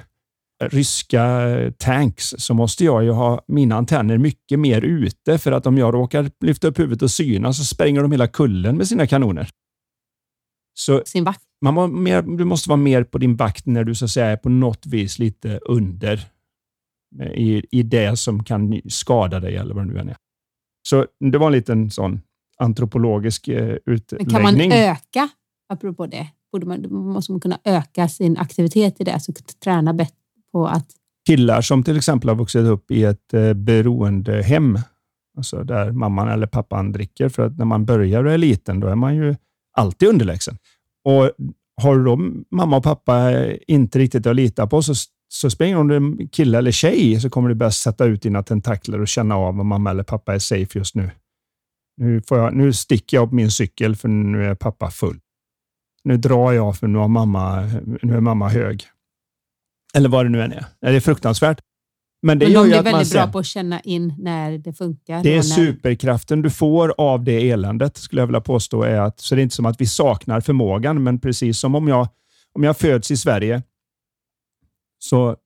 ryska tanks så måste jag ju ha mina antenner mycket mer ute för att om jag råkar lyfta upp huvudet och syna så spränger de hela kullen med sina kanoner. Så Sin vakt. Man mer, du måste vara mer på din vakt när du så att säga är på något vis lite under i, i det som kan skada dig eller vad det nu än är. Så det var en liten sån antropologisk eh, utläggning. kan man öka, apropå det, borde man, måste man kunna öka sin aktivitet i det, alltså träna bättre på att... Killar som till exempel har vuxit upp i ett eh, beroendehem, alltså där mamman eller pappan dricker, för att när man börjar och är liten, då är man ju alltid underlägsen. Och har då mamma och pappa inte riktigt att lita på, så, så springer om du är kille eller tjej, så kommer du börja sätta ut dina tentakler och känna av om mamma eller pappa är safe just nu. Nu, får jag, nu sticker jag på min cykel för nu är pappa full. Nu drar jag för nu, har mamma, nu är mamma hög. Eller vad det nu än är. Det är fruktansvärt. Men, det Men de är väldigt bra på att känna in när det funkar. Det är när... superkraften du får av det eländet, skulle jag vilja påstå. Är att, så det är inte som att vi saknar förmågan, men precis som om jag, om jag föds i Sverige, så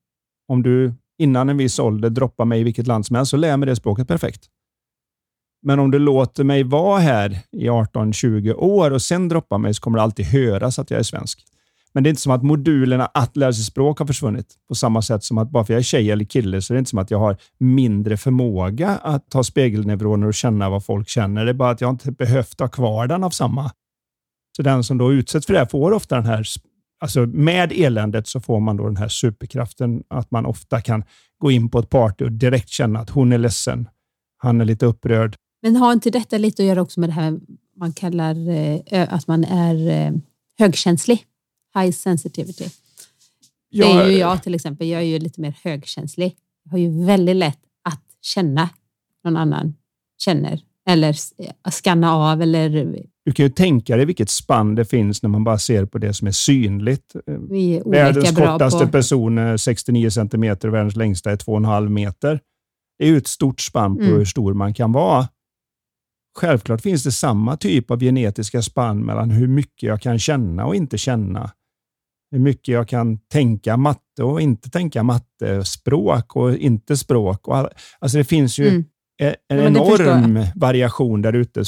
om du innan en viss ålder droppar mig i vilket land som helst, så lär jag mig det språket perfekt. Men om du låter mig vara här i 18-20 år och sen droppar mig, så kommer det alltid höras att jag är svensk. Men det är inte som att modulerna att lära sig språk har försvunnit på samma sätt som att bara för jag är tjej eller kille så är det inte som att jag har mindre förmåga att ta spegelneuroner och känna vad folk känner. Det är bara att jag inte behövt ha kvar den av samma. Så den som då utsätts för det här får ofta den här, alltså med eländet så får man då den här superkraften att man ofta kan gå in på ett party och direkt känna att hon är ledsen. Han är lite upprörd. Men har inte detta lite att göra också med det här man kallar eh, att man är eh, högkänslig? high sensitivity. Det är ju jag till exempel. Jag är ju lite mer högkänslig. Jag har ju väldigt lätt att känna någon annan känner eller skanna av eller du kan ju tänka dig vilket spann det finns när man bara ser på det som är synligt. Vi är världens kortaste på... person är 69 centimeter och världens längsta är 2,5 meter. Det är ju ett stort spann på mm. hur stor man kan vara. Självklart finns det samma typ av genetiska spann mellan hur mycket jag kan känna och inte känna hur mycket jag kan tänka matte och inte tänka matte, språk och inte språk. Och all, alltså det finns ju mm. en, en enorm variation där ute.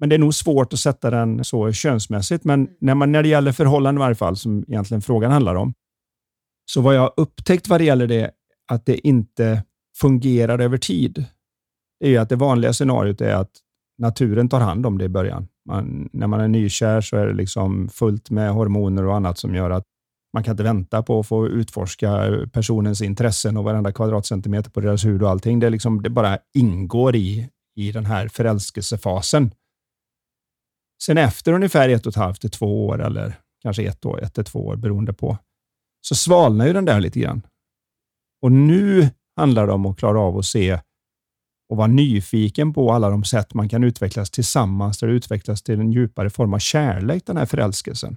men det är nog svårt att sätta den så könsmässigt. Men när, man, när det gäller förhållanden i varje fall, som egentligen frågan handlar om, Så vad jag har upptäckt vad det gäller det, att det inte fungerar över tid, det är att det vanliga scenariot är att naturen tar hand om det i början. Man, när man är nykär så är det liksom fullt med hormoner och annat som gör att man kan inte vänta på att få utforska personens intressen och varenda kvadratcentimeter på deras hud och allting. Det, liksom, det bara ingår i, i den här förälskelsefasen. Sen efter ungefär ett och ett halvt till två år, eller kanske ett år, ett till två år beroende på, så svalnar ju den där lite grann. Och nu handlar det om att klara av att se och vara nyfiken på alla de sätt man kan utvecklas tillsammans, där det utvecklas till en djupare form av kärlek, den här förälskelsen.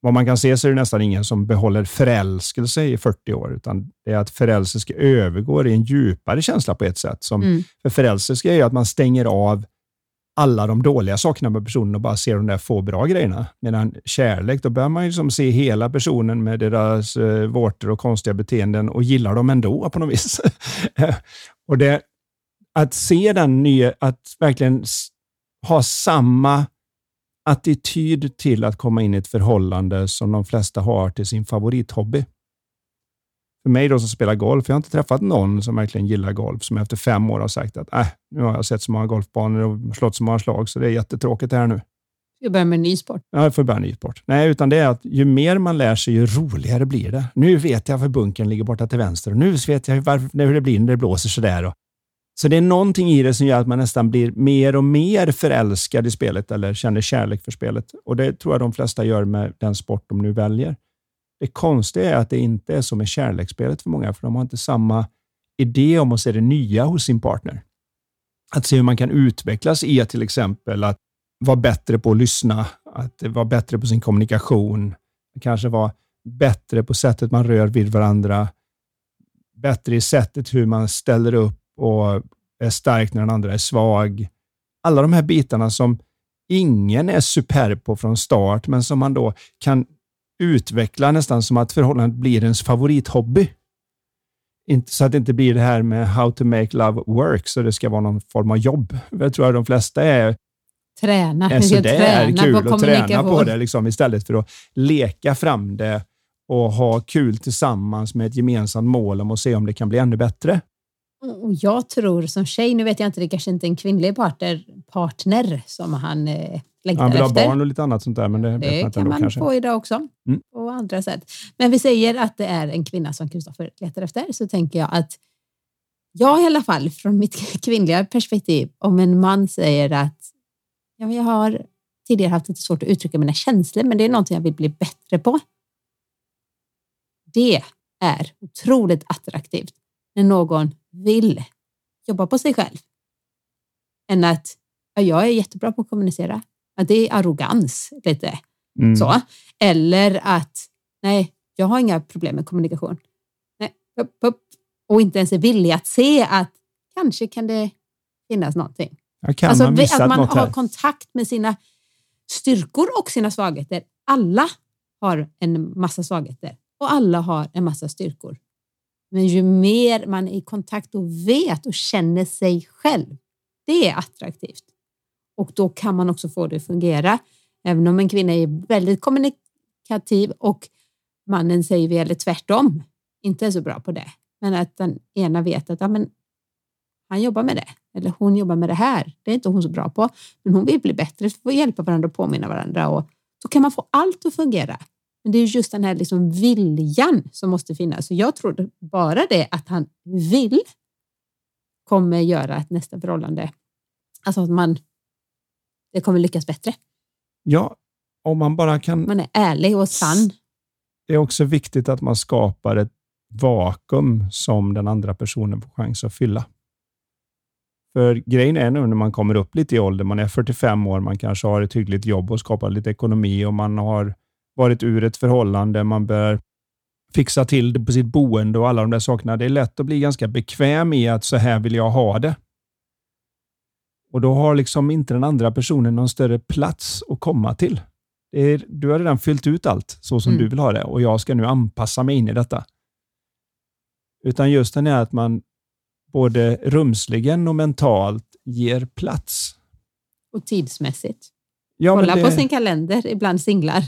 Vad man kan se så är det nästan ingen som behåller förälskelse i 40 år, utan det är att förälskelse övergår i en djupare känsla på ett sätt. Som, mm. För förälskelse är ju att man stänger av alla de dåliga sakerna med personen och bara ser de där få bra grejerna. Medan kärlek, då börjar man ju liksom se hela personen med deras eh, vårtor och konstiga beteenden och gillar dem ändå på något vis. [LAUGHS] och det, att se den nya, att verkligen ha samma attityd till att komma in i ett förhållande som de flesta har till sin favorithobby. För mig då som spelar golf, jag har inte träffat någon som verkligen gillar golf, som efter fem år har sagt att äh, nu har jag sett så många golfbanor och slått så många slag, så det är jättetråkigt det här nu. Jag börjar med en ny sport. Ja, jag får börja en ny sport. Nej, utan det är att ju mer man lär sig, ju roligare blir det. Nu vet jag varför bunkern ligger borta till vänster och nu vet jag varför, hur det blir när det blåser sådär. Så det är någonting i det som gör att man nästan blir mer och mer förälskad i spelet eller känner kärlek för spelet. Och Det tror jag de flesta gör med den sport de nu väljer. Det konstiga är att det inte är så med kärleksspelet för många, för de har inte samma idé om att se det nya hos sin partner. Att se hur man kan utvecklas i att till exempel att vara bättre på att lyssna, att vara bättre på sin kommunikation, kanske vara bättre på sättet man rör vid varandra, bättre i sättet hur man ställer upp och är stark när den andra är svag. Alla de här bitarna som ingen är superb på från start, men som man då kan utveckla nästan som att förhållandet blir ens favorithobby. Inte, så att det inte blir det här med how to make love work, så det ska vara någon form av jobb. Jag tror att de flesta är Träna. Är sådär kul på att träna på det liksom, istället för att leka fram det och ha kul tillsammans med ett gemensamt mål om att se om det kan bli ännu bättre. Och jag tror som tjej, nu vet jag inte, det kanske inte är en kvinnlig partner, partner som han eh, längtar han vill efter. ha barn och lite annat sånt där. Men det, det kan man kanske. få idag också, mm. på andra sätt. Men vi säger att det är en kvinna som Kristoffer letar efter, så tänker jag att jag i alla fall, från mitt [LAUGHS] kvinnliga perspektiv, om en man säger att ja, jag har tidigare haft lite svårt att uttrycka mina känslor, men det är någonting jag vill bli bättre på. Det är otroligt attraktivt när någon vill jobba på sig själv. Än att ja, jag är jättebra på att kommunicera. Att det är arrogans lite. Mm. Så. Eller att nej, jag har inga problem med kommunikation. Nej, upp, upp. Och inte ens är villig att se att kanske kan det finnas någonting. kan alltså, man att man har kontakt med sina styrkor och sina svagheter. Alla har en massa svagheter och alla har en massa styrkor. Men ju mer man är i kontakt och vet och känner sig själv, det är attraktivt. Och då kan man också få det att fungera. Även om en kvinna är väldigt kommunikativ och mannen säger vi eller tvärtom, inte är så bra på det. Men att den ena vet att ja, men, han jobbar med det eller hon jobbar med det här. Det är inte hon så bra på, men hon vill bli bättre, få hjälpa varandra och påminna varandra och så kan man få allt att fungera. Men det är just den här liksom viljan som måste finnas. Så jag tror bara det att han vill kommer göra att nästa förhållande, alltså att man, det kommer lyckas bättre. Ja, om man bara kan... Man är ärlig och sann. Det är också viktigt att man skapar ett vakuum som den andra personen får chans att fylla. För grejen är nu när man kommer upp lite i ålder, man är 45 år, man kanske har ett hyggligt jobb och skapar lite ekonomi och man har varit ur ett förhållande, man bör fixa till det på sitt boende och alla de där sakerna. Det är lätt att bli ganska bekväm i att så här vill jag ha det. Och då har liksom inte den andra personen någon större plats att komma till. Är, du har redan fyllt ut allt så som mm. du vill ha det och jag ska nu anpassa mig in i detta. Utan just den är att man både rumsligen och mentalt ger plats. Och tidsmässigt. Ja, Kolla det... på sin kalender, ibland singlar.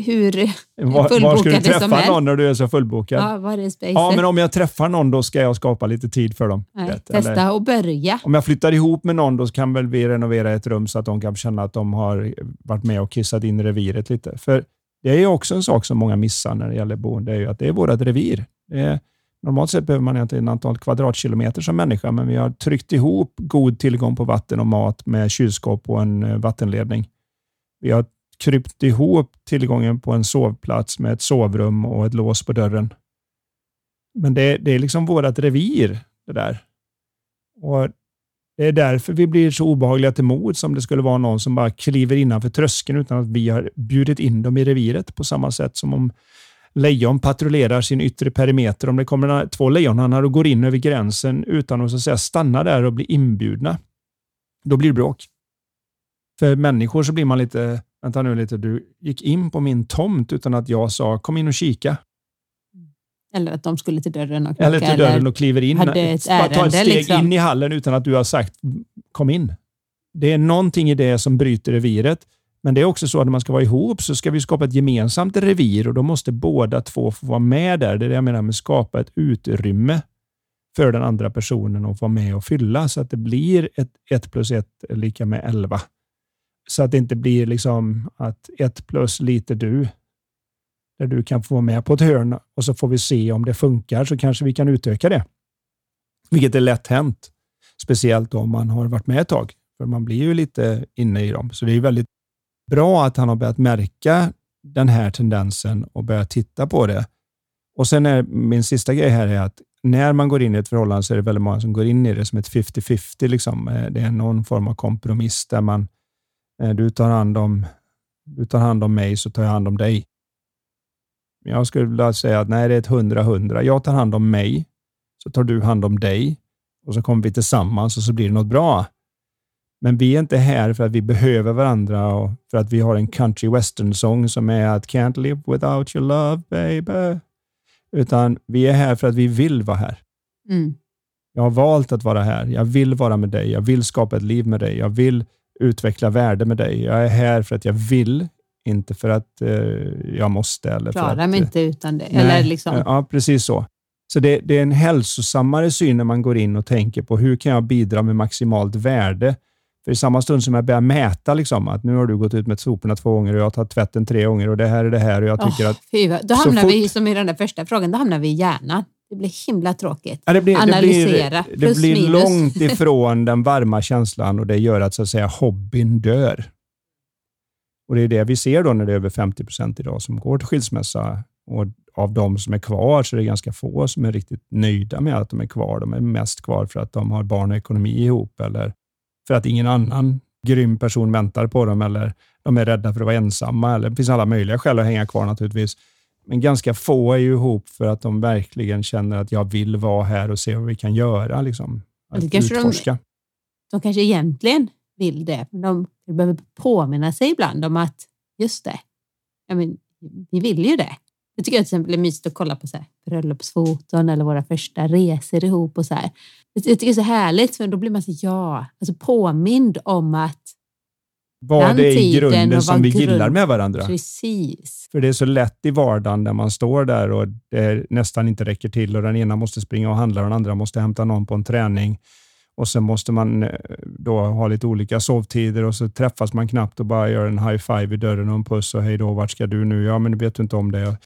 Hur Var, var ska du träffa någon när du är så fullbokad? Ja, var är spacet? Ja, men om jag träffar någon då ska jag skapa lite tid för dem. Nej, vet, testa eller- och börja. Om jag flyttar ihop med någon då kan väl vi renovera ett rum så att de kan känna att de har varit med och kissat in reviret lite. För det är ju också en sak som många missar när det gäller boende, det är ju att det är vårt revir. Är, normalt sett behöver man inte ett antal kvadratkilometer som människa, men vi har tryckt ihop god tillgång på vatten och mat med kylskåp och en eh, vattenledning. Vi har krypt ihop tillgången på en sovplats med ett sovrum och ett lås på dörren. Men det, det är liksom vårt revir, det där. Och det är därför vi blir så obehagliga till mod som det skulle vara någon som bara kliver innanför tröskeln utan att vi har bjudit in dem i reviret på samma sätt som om lejon patrullerar sin yttre perimeter. Om det kommer två lejonhannar och går in över gränsen utan att, så att säga, stanna där och bli inbjudna, då blir det bråk. För människor så blir man lite, vänta nu lite, du gick in på min tomt utan att jag sa kom in och kika. Eller att de skulle till dörren och knacka. Eller till dörren och kliver in. hade ett ta ett steg liksom. in i hallen utan att du har sagt kom in. Det är någonting i det som bryter reviret. Men det är också så att när man ska vara ihop så ska vi skapa ett gemensamt revir och då måste båda två få vara med där. Det är det jag menar med skapa ett utrymme för den andra personen att vara med och fylla så att det blir ett 1 plus 1 är lika med 11. Så att det inte blir liksom att ett plus lite du där du kan få vara med på ett hörn och så får vi se om det funkar så kanske vi kan utöka det. Vilket är lätt hänt. Speciellt om man har varit med ett tag. För man blir ju lite inne i dem. Så det är väldigt bra att han har börjat märka den här tendensen och börjat titta på det. Och sen är min sista grej här är att när man går in i ett förhållande så är det väldigt många som går in i det som ett 50-50. Liksom. Eh, det är någon form av kompromiss där man, du tar hand om, du tar hand om mig så tar jag hand om dig. Jag skulle vilja säga att nej, det är ett 100-100. Jag tar hand om mig, så tar du hand om dig och så kommer vi tillsammans och så blir det något bra. Men vi är inte här för att vi behöver varandra och för att vi har en country western sång som är att Can't live without your love baby. Utan vi är här för att vi vill vara här. Mm. Jag har valt att vara här. Jag vill vara med dig. Jag vill skapa ett liv med dig. Jag vill utveckla värde med dig. Jag är här för att jag vill, inte för att eh, jag måste. Eller för Klarar att, mig eh, inte utan det. Nej, Eller liksom, Ja, precis så. Så det, det är en hälsosammare syn när man går in och tänker på hur kan jag bidra med maximalt värde? För i samma stund som jag börjar mäta, liksom, att nu har du gått ut med soporna två gånger och jag har tagit tvätten tre gånger och det här är det här och jag tycker Åh, att... fy, vad- då hamnar fort- vi, som i den där första frågan, då hamnar vi i hjärnan. Det blir himla tråkigt. Ja, det blir, Analysera, det blir, det blir långt [LAUGHS] ifrån den varma känslan och det gör att, så att säga, hobbyn dör. Och Det är det vi ser då när det är över 50 procent idag som går till skilsmässa. Och av de som är kvar så är det ganska få som är riktigt nöjda med att de är kvar. De är mest kvar för att de har barn och ekonomi ihop eller för att ingen annan grym person väntar på dem eller de är rädda för att vara ensamma. Eller det finns alla möjliga skäl att hänga kvar naturligtvis. Men ganska få är ju ihop för att de verkligen känner att jag vill vara här och se vad vi kan göra. Liksom. Det Att kanske de- utforska. De kanske egentligen vill det, men de behöver påminna sig ibland om att just det, ja, men, vi vill ju det. Jag tycker till exempel det är mysigt att kolla på så här, bröllopsfoton eller våra första resor ihop och så här. Jag jag tycker det är så härligt, för då blir man så ja, alltså påmind om att Vad det är i grunden som vi grund- gillar med varandra. precis, För det är så lätt i vardagen där man står där och det nästan inte räcker till och den ena måste springa och handla och den andra måste hämta någon på en träning. Och sen måste man eh, då ha lite olika sovtider och så träffas man knappt och bara gör en high five i dörren och en puss och hej då, vart ska du nu? Ja, men vet du inte om det.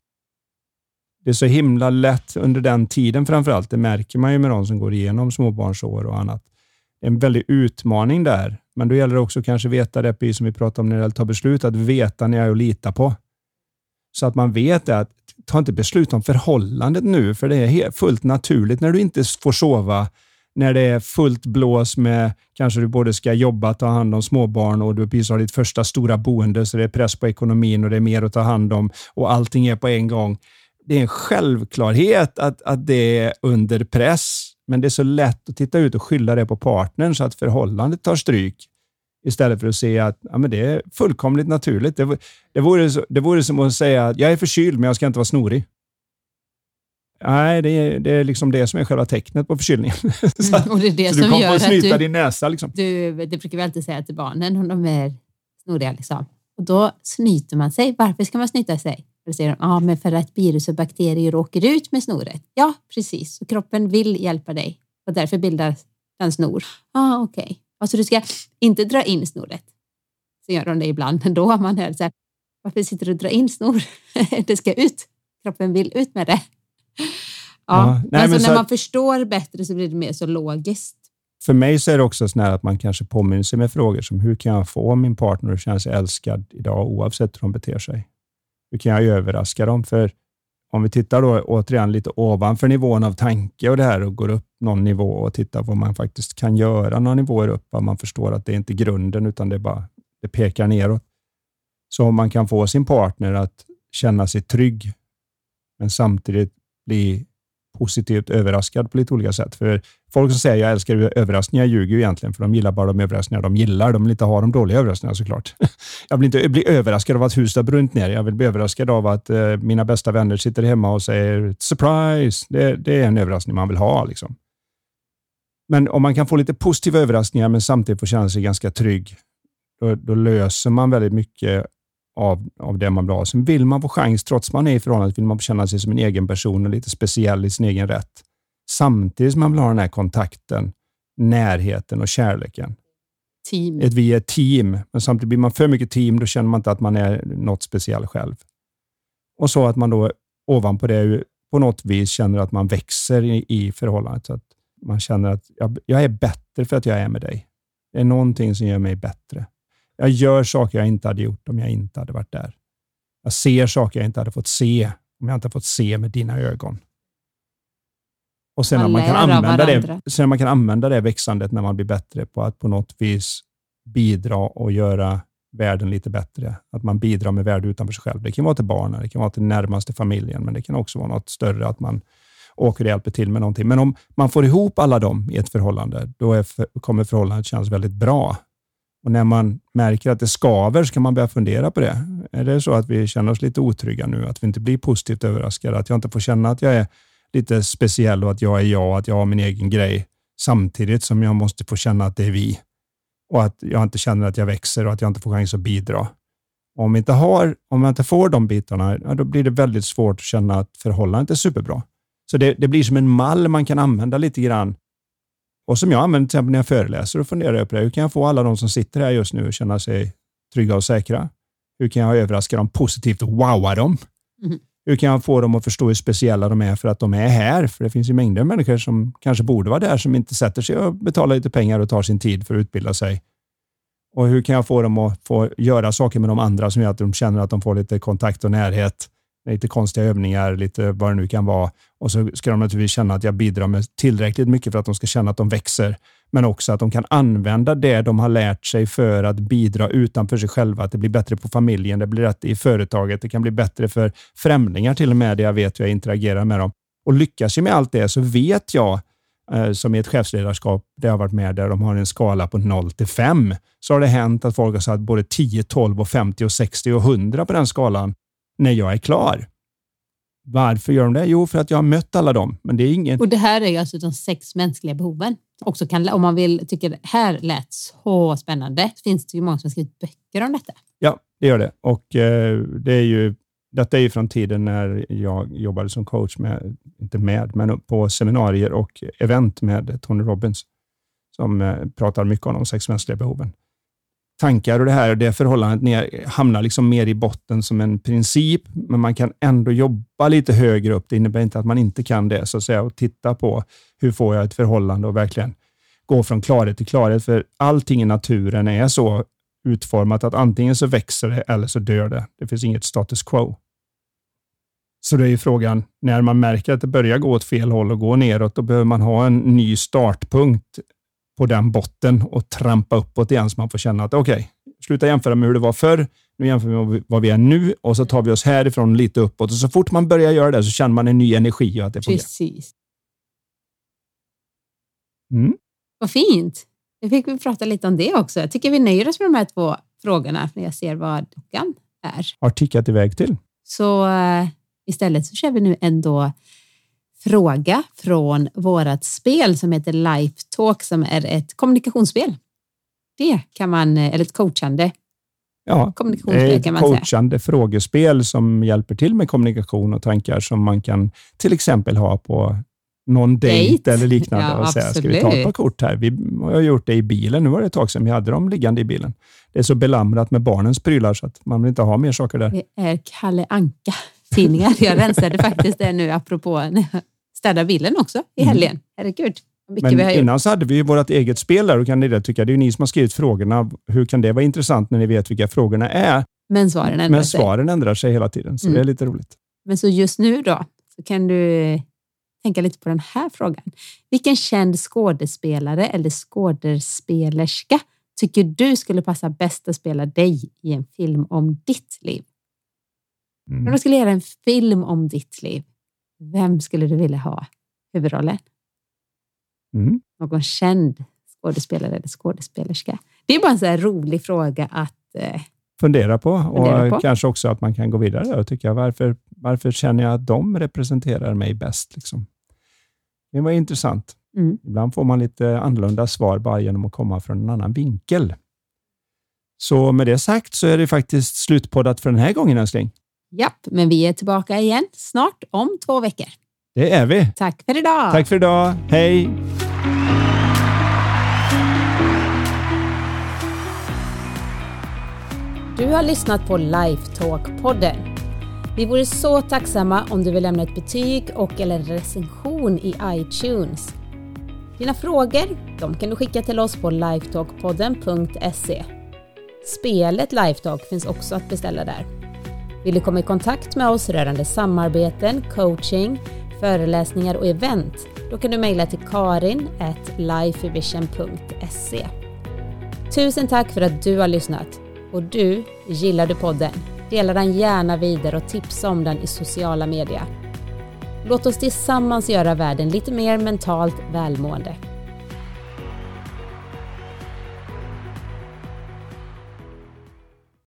Det är så himla lätt under den tiden framför allt. Det märker man ju med de som går igenom småbarnsår och annat. En väldig utmaning där, men då gäller det också kanske veta det, precis som vi pratade om när det tar att ta beslut, att veta när jag är att lita på. Så att man vet det att ta inte beslut om förhållandet nu, för det är helt fullt naturligt när du inte får sova, när det är fullt blås med kanske du både ska jobba, ta hand om småbarn och du precis har ditt första stora boende, så det är press på ekonomin och det är mer att ta hand om och allting är på en gång. Det är en självklarhet att, att det är under press, men det är så lätt att titta ut och skylla det på partnern så att förhållandet tar stryk istället för att se att ja, men det är fullkomligt naturligt. Det, det, vore, det vore som att säga att jag är förkyld, men jag ska inte vara snorig. Nej, det är, det är liksom det som är själva tecknet på förkylningen. [LAUGHS] så Mm, och det är det så du som kommer gör att snyta du, din näsa. Liksom. du, det brukar vi alltid säga till barnen om de är snoriga. Liksom. Och då snyter man sig. Varför ska man snyta sig? Då säger de, ja, men för att virus och bakterier åker ut med snoret. Ja, precis. Och kroppen vill hjälpa dig och därför bildar den snor. Ja, ah, okej. Okay. Alltså du ska inte dra in snoret. Så gör de det ibland, men då har man hört så här, varför sitter du och drar in snor? [LAUGHS] det ska ut. Kroppen vill ut med det. Ja, ja nej, alltså när så... man förstår bättre så blir det mer så logiskt. För mig så är det också så att man kanske påminner sig med frågor som hur kan jag få min partner att känna sig älskad idag oavsett hur de beter sig? Hur kan jag överraska dem? För om vi tittar då återigen lite ovanför nivån av tanke och det här och går upp någon nivå och tittar på vad man faktiskt kan göra några nivåer upp, att man förstår att det är inte grunden utan det, bara, det pekar neråt. Så om man kan få sin partner att känna sig trygg, men samtidigt bli positivt överraskad på lite olika sätt. För folk som säger jag älskar överraskningar ljuger ju egentligen, för de gillar bara de överraskningar de gillar. De vill inte ha de dåliga överraskningarna såklart. [LAUGHS] Jag vill inte bli överraskad av att huset har brunnit ner. Jag vill bli överraskad av att eh, mina bästa vänner sitter hemma och säger surprise. Det, det är en överraskning man vill ha. Liksom. Men om man kan få lite positiva överraskningar, men samtidigt få känna sig ganska trygg, då, då löser man väldigt mycket av, av det man vill ha. Sen vill man få chans, trots man är i förhållandet, vill man få känna sig som en egen person och lite speciell i sin egen rätt. Samtidigt som man vill ha den här kontakten, närheten och kärleken. Team. Ett, vi är team, men samtidigt blir man för mycket team, då känner man inte att man är något speciellt själv. Och så att man då ovanpå det på något vis känner att man växer i, i förhållandet. Så att man känner att jag, jag är bättre för att jag är med dig. Det är någonting som gör mig bättre. Jag gör saker jag inte hade gjort om jag inte hade varit där. Jag ser saker jag inte hade fått se om jag inte fått se med dina ögon. Och sen man, man kan använda det, sen man kan använda det växandet när man blir bättre på att på något vis bidra och göra världen lite bättre. Att man bidrar med värde utanför sig själv. Det kan vara till barnen, det kan vara till närmaste familjen, men det kan också vara något större, att man åker och hjälper till med någonting. Men om man får ihop alla dem i ett förhållande, då är, kommer förhållandet kännas väldigt bra. Och när man märker att det skaver så kan man börja fundera på det. Är det så att vi känner oss lite otrygga nu? Att vi inte blir positivt överraskade? Att jag inte får känna att jag är lite speciell och att jag är jag, att jag har min egen grej samtidigt som jag måste få känna att det är vi och att jag inte känner att jag växer och att jag inte får chans att bidra. Om, vi inte har, om jag inte får de bitarna, då blir det väldigt svårt att känna att förhållandet är superbra. Så det, det blir som en mall man kan använda lite grann och som jag använder till exempel när jag föreläser och funderar på det. Hur kan jag få alla de som sitter här just nu att känna sig trygga och säkra? Hur kan jag överraska dem positivt och wowa dem? Mm. Hur kan jag få dem att förstå hur speciella de är för att de är här? För det finns ju mängder av människor som kanske borde vara där som inte sätter sig och betalar lite pengar och tar sin tid för att utbilda sig. Och hur kan jag få dem att få göra saker med de andra som gör att de känner att de får lite kontakt och närhet? lite konstiga övningar, lite vad det nu kan vara. Och så ska de naturligtvis känna att jag bidrar med tillräckligt mycket för att de ska känna att de växer, men också att de kan använda det de har lärt sig för att bidra utanför sig själva. Att det blir bättre på familjen, det blir rätt i företaget, det kan bli bättre för främlingar till och med, det jag vet hur jag interagerar med dem. Och lyckas jag med allt det så vet jag, eh, som i ett chefsledarskap där jag har varit med, där de har en skala på 0 till 5, så har det hänt att folk har satt både 10, 12, och 50, och 60 och 100 på den skalan när jag är klar. Varför gör de det? Jo, för att jag har mött alla dem. Men det är ingen... Och det här är alltså de sex mänskliga behoven. Också kan, om man vill tycker det här lät så spännande, finns det ju många som har skrivit böcker om detta. Ja, det gör det. Och eh, det är ju, detta är ju från tiden när jag jobbade som coach, med, inte med, men på seminarier och event med Tony Robbins, som eh, pratar mycket om de sex mänskliga behoven tankar och det här det förhållandet ner, hamnar liksom mer i botten som en princip, men man kan ändå jobba lite högre upp. Det innebär inte att man inte kan det, så att säga, och titta på hur får jag ett förhållande och verkligen gå från klarhet till klarhet. För allting i naturen är så utformat att antingen så växer det eller så dör det. Det finns inget status quo. Så det är ju frågan, när man märker att det börjar gå åt fel håll och gå neråt, då behöver man ha en ny startpunkt på den botten och trampa uppåt igen så man får känna att okej, okay, sluta jämföra med hur det var förr. Nu jämför vi med vad vi är nu och så tar vi oss härifrån lite uppåt och så fort man börjar göra det så känner man en ny energi och att det fungerar. Precis. Mm. Vad fint. Nu fick vi prata lite om det också. Jag tycker vi nöjer oss med de här två frågorna när jag ser vad klockan är. Har tickat iväg till. Så uh, istället så kör vi nu ändå fråga från vårt spel som heter Life Talk som är ett kommunikationsspel. Det kan man, eller ett coachande Ja, kommunikationsspel kan man säga. coachande frågespel som hjälper till med kommunikation och tankar som man kan till exempel ha på någon dejt, eller liknande Ja, och säga, ska vi ta ett absolut. par kort här? Vi har gjort det i bilen. Nu var det ett tag sedan vi hade dem liggande i bilen. Det är så belamrat med barnens prylar så att man vill inte ha mer saker där. Det är Kalle Anka tidningar. Jag rensade faktiskt det nu apropå när jag städade bilen också i helgen. Herregud, vad mycket Men har gjort. innan så hade vi ju vårt eget spel där och kan ni det tycka. Det är ju ni som har skrivit frågorna. Hur kan det vara intressant när ni vet vilka frågorna är? Men svaren ändrar Men sig. svaren ändrar sig hela tiden, så Mm. det är lite roligt. Men så just nu då, så kan du tänka lite på den här frågan. Vilken känd skådespelare eller skådespelerska tycker du skulle passa bäst att spela dig i en film om ditt liv? Om Mm. du skulle göra en film om ditt liv, vem skulle du vilja ha huvudrollen? Mm. Någon känd skådespelare eller skådespelerska? Det är bara en så rolig fråga att eh, Fundera på och Fundera på. kanske också att man kan gå vidare och tycka varför, varför känner jag att de representerar mig bäst? Liksom? Det var intressant. Mm. Ibland får man lite annorlunda svar bara genom att komma från en annan vinkel. Så med det sagt så är det faktiskt slutpoddat för den här gången älskling. Japp, men vi är tillbaka igen snart om två veckor. Det är vi. Tack för idag! Tack för idag. Hej! Du har lyssnat på Lifetalk-podden. Vi vore så tacksamma om du vill lämna ett betyg och eller recension i iTunes. Dina frågor de kan du skicka till oss på lifetalkpodden.se. Spelet Lifetalk finns också att beställa där. Vill du komma i kontakt med oss rörande samarbeten, coaching, föreläsningar och event? Då kan du mejla till karin lifevision.se. Tusen tack för att du har lyssnat. Och du, gillar du podden? Dela den gärna vidare och tipsa om den i sociala medier. Låt oss tillsammans göra världen lite mer mentalt välmående.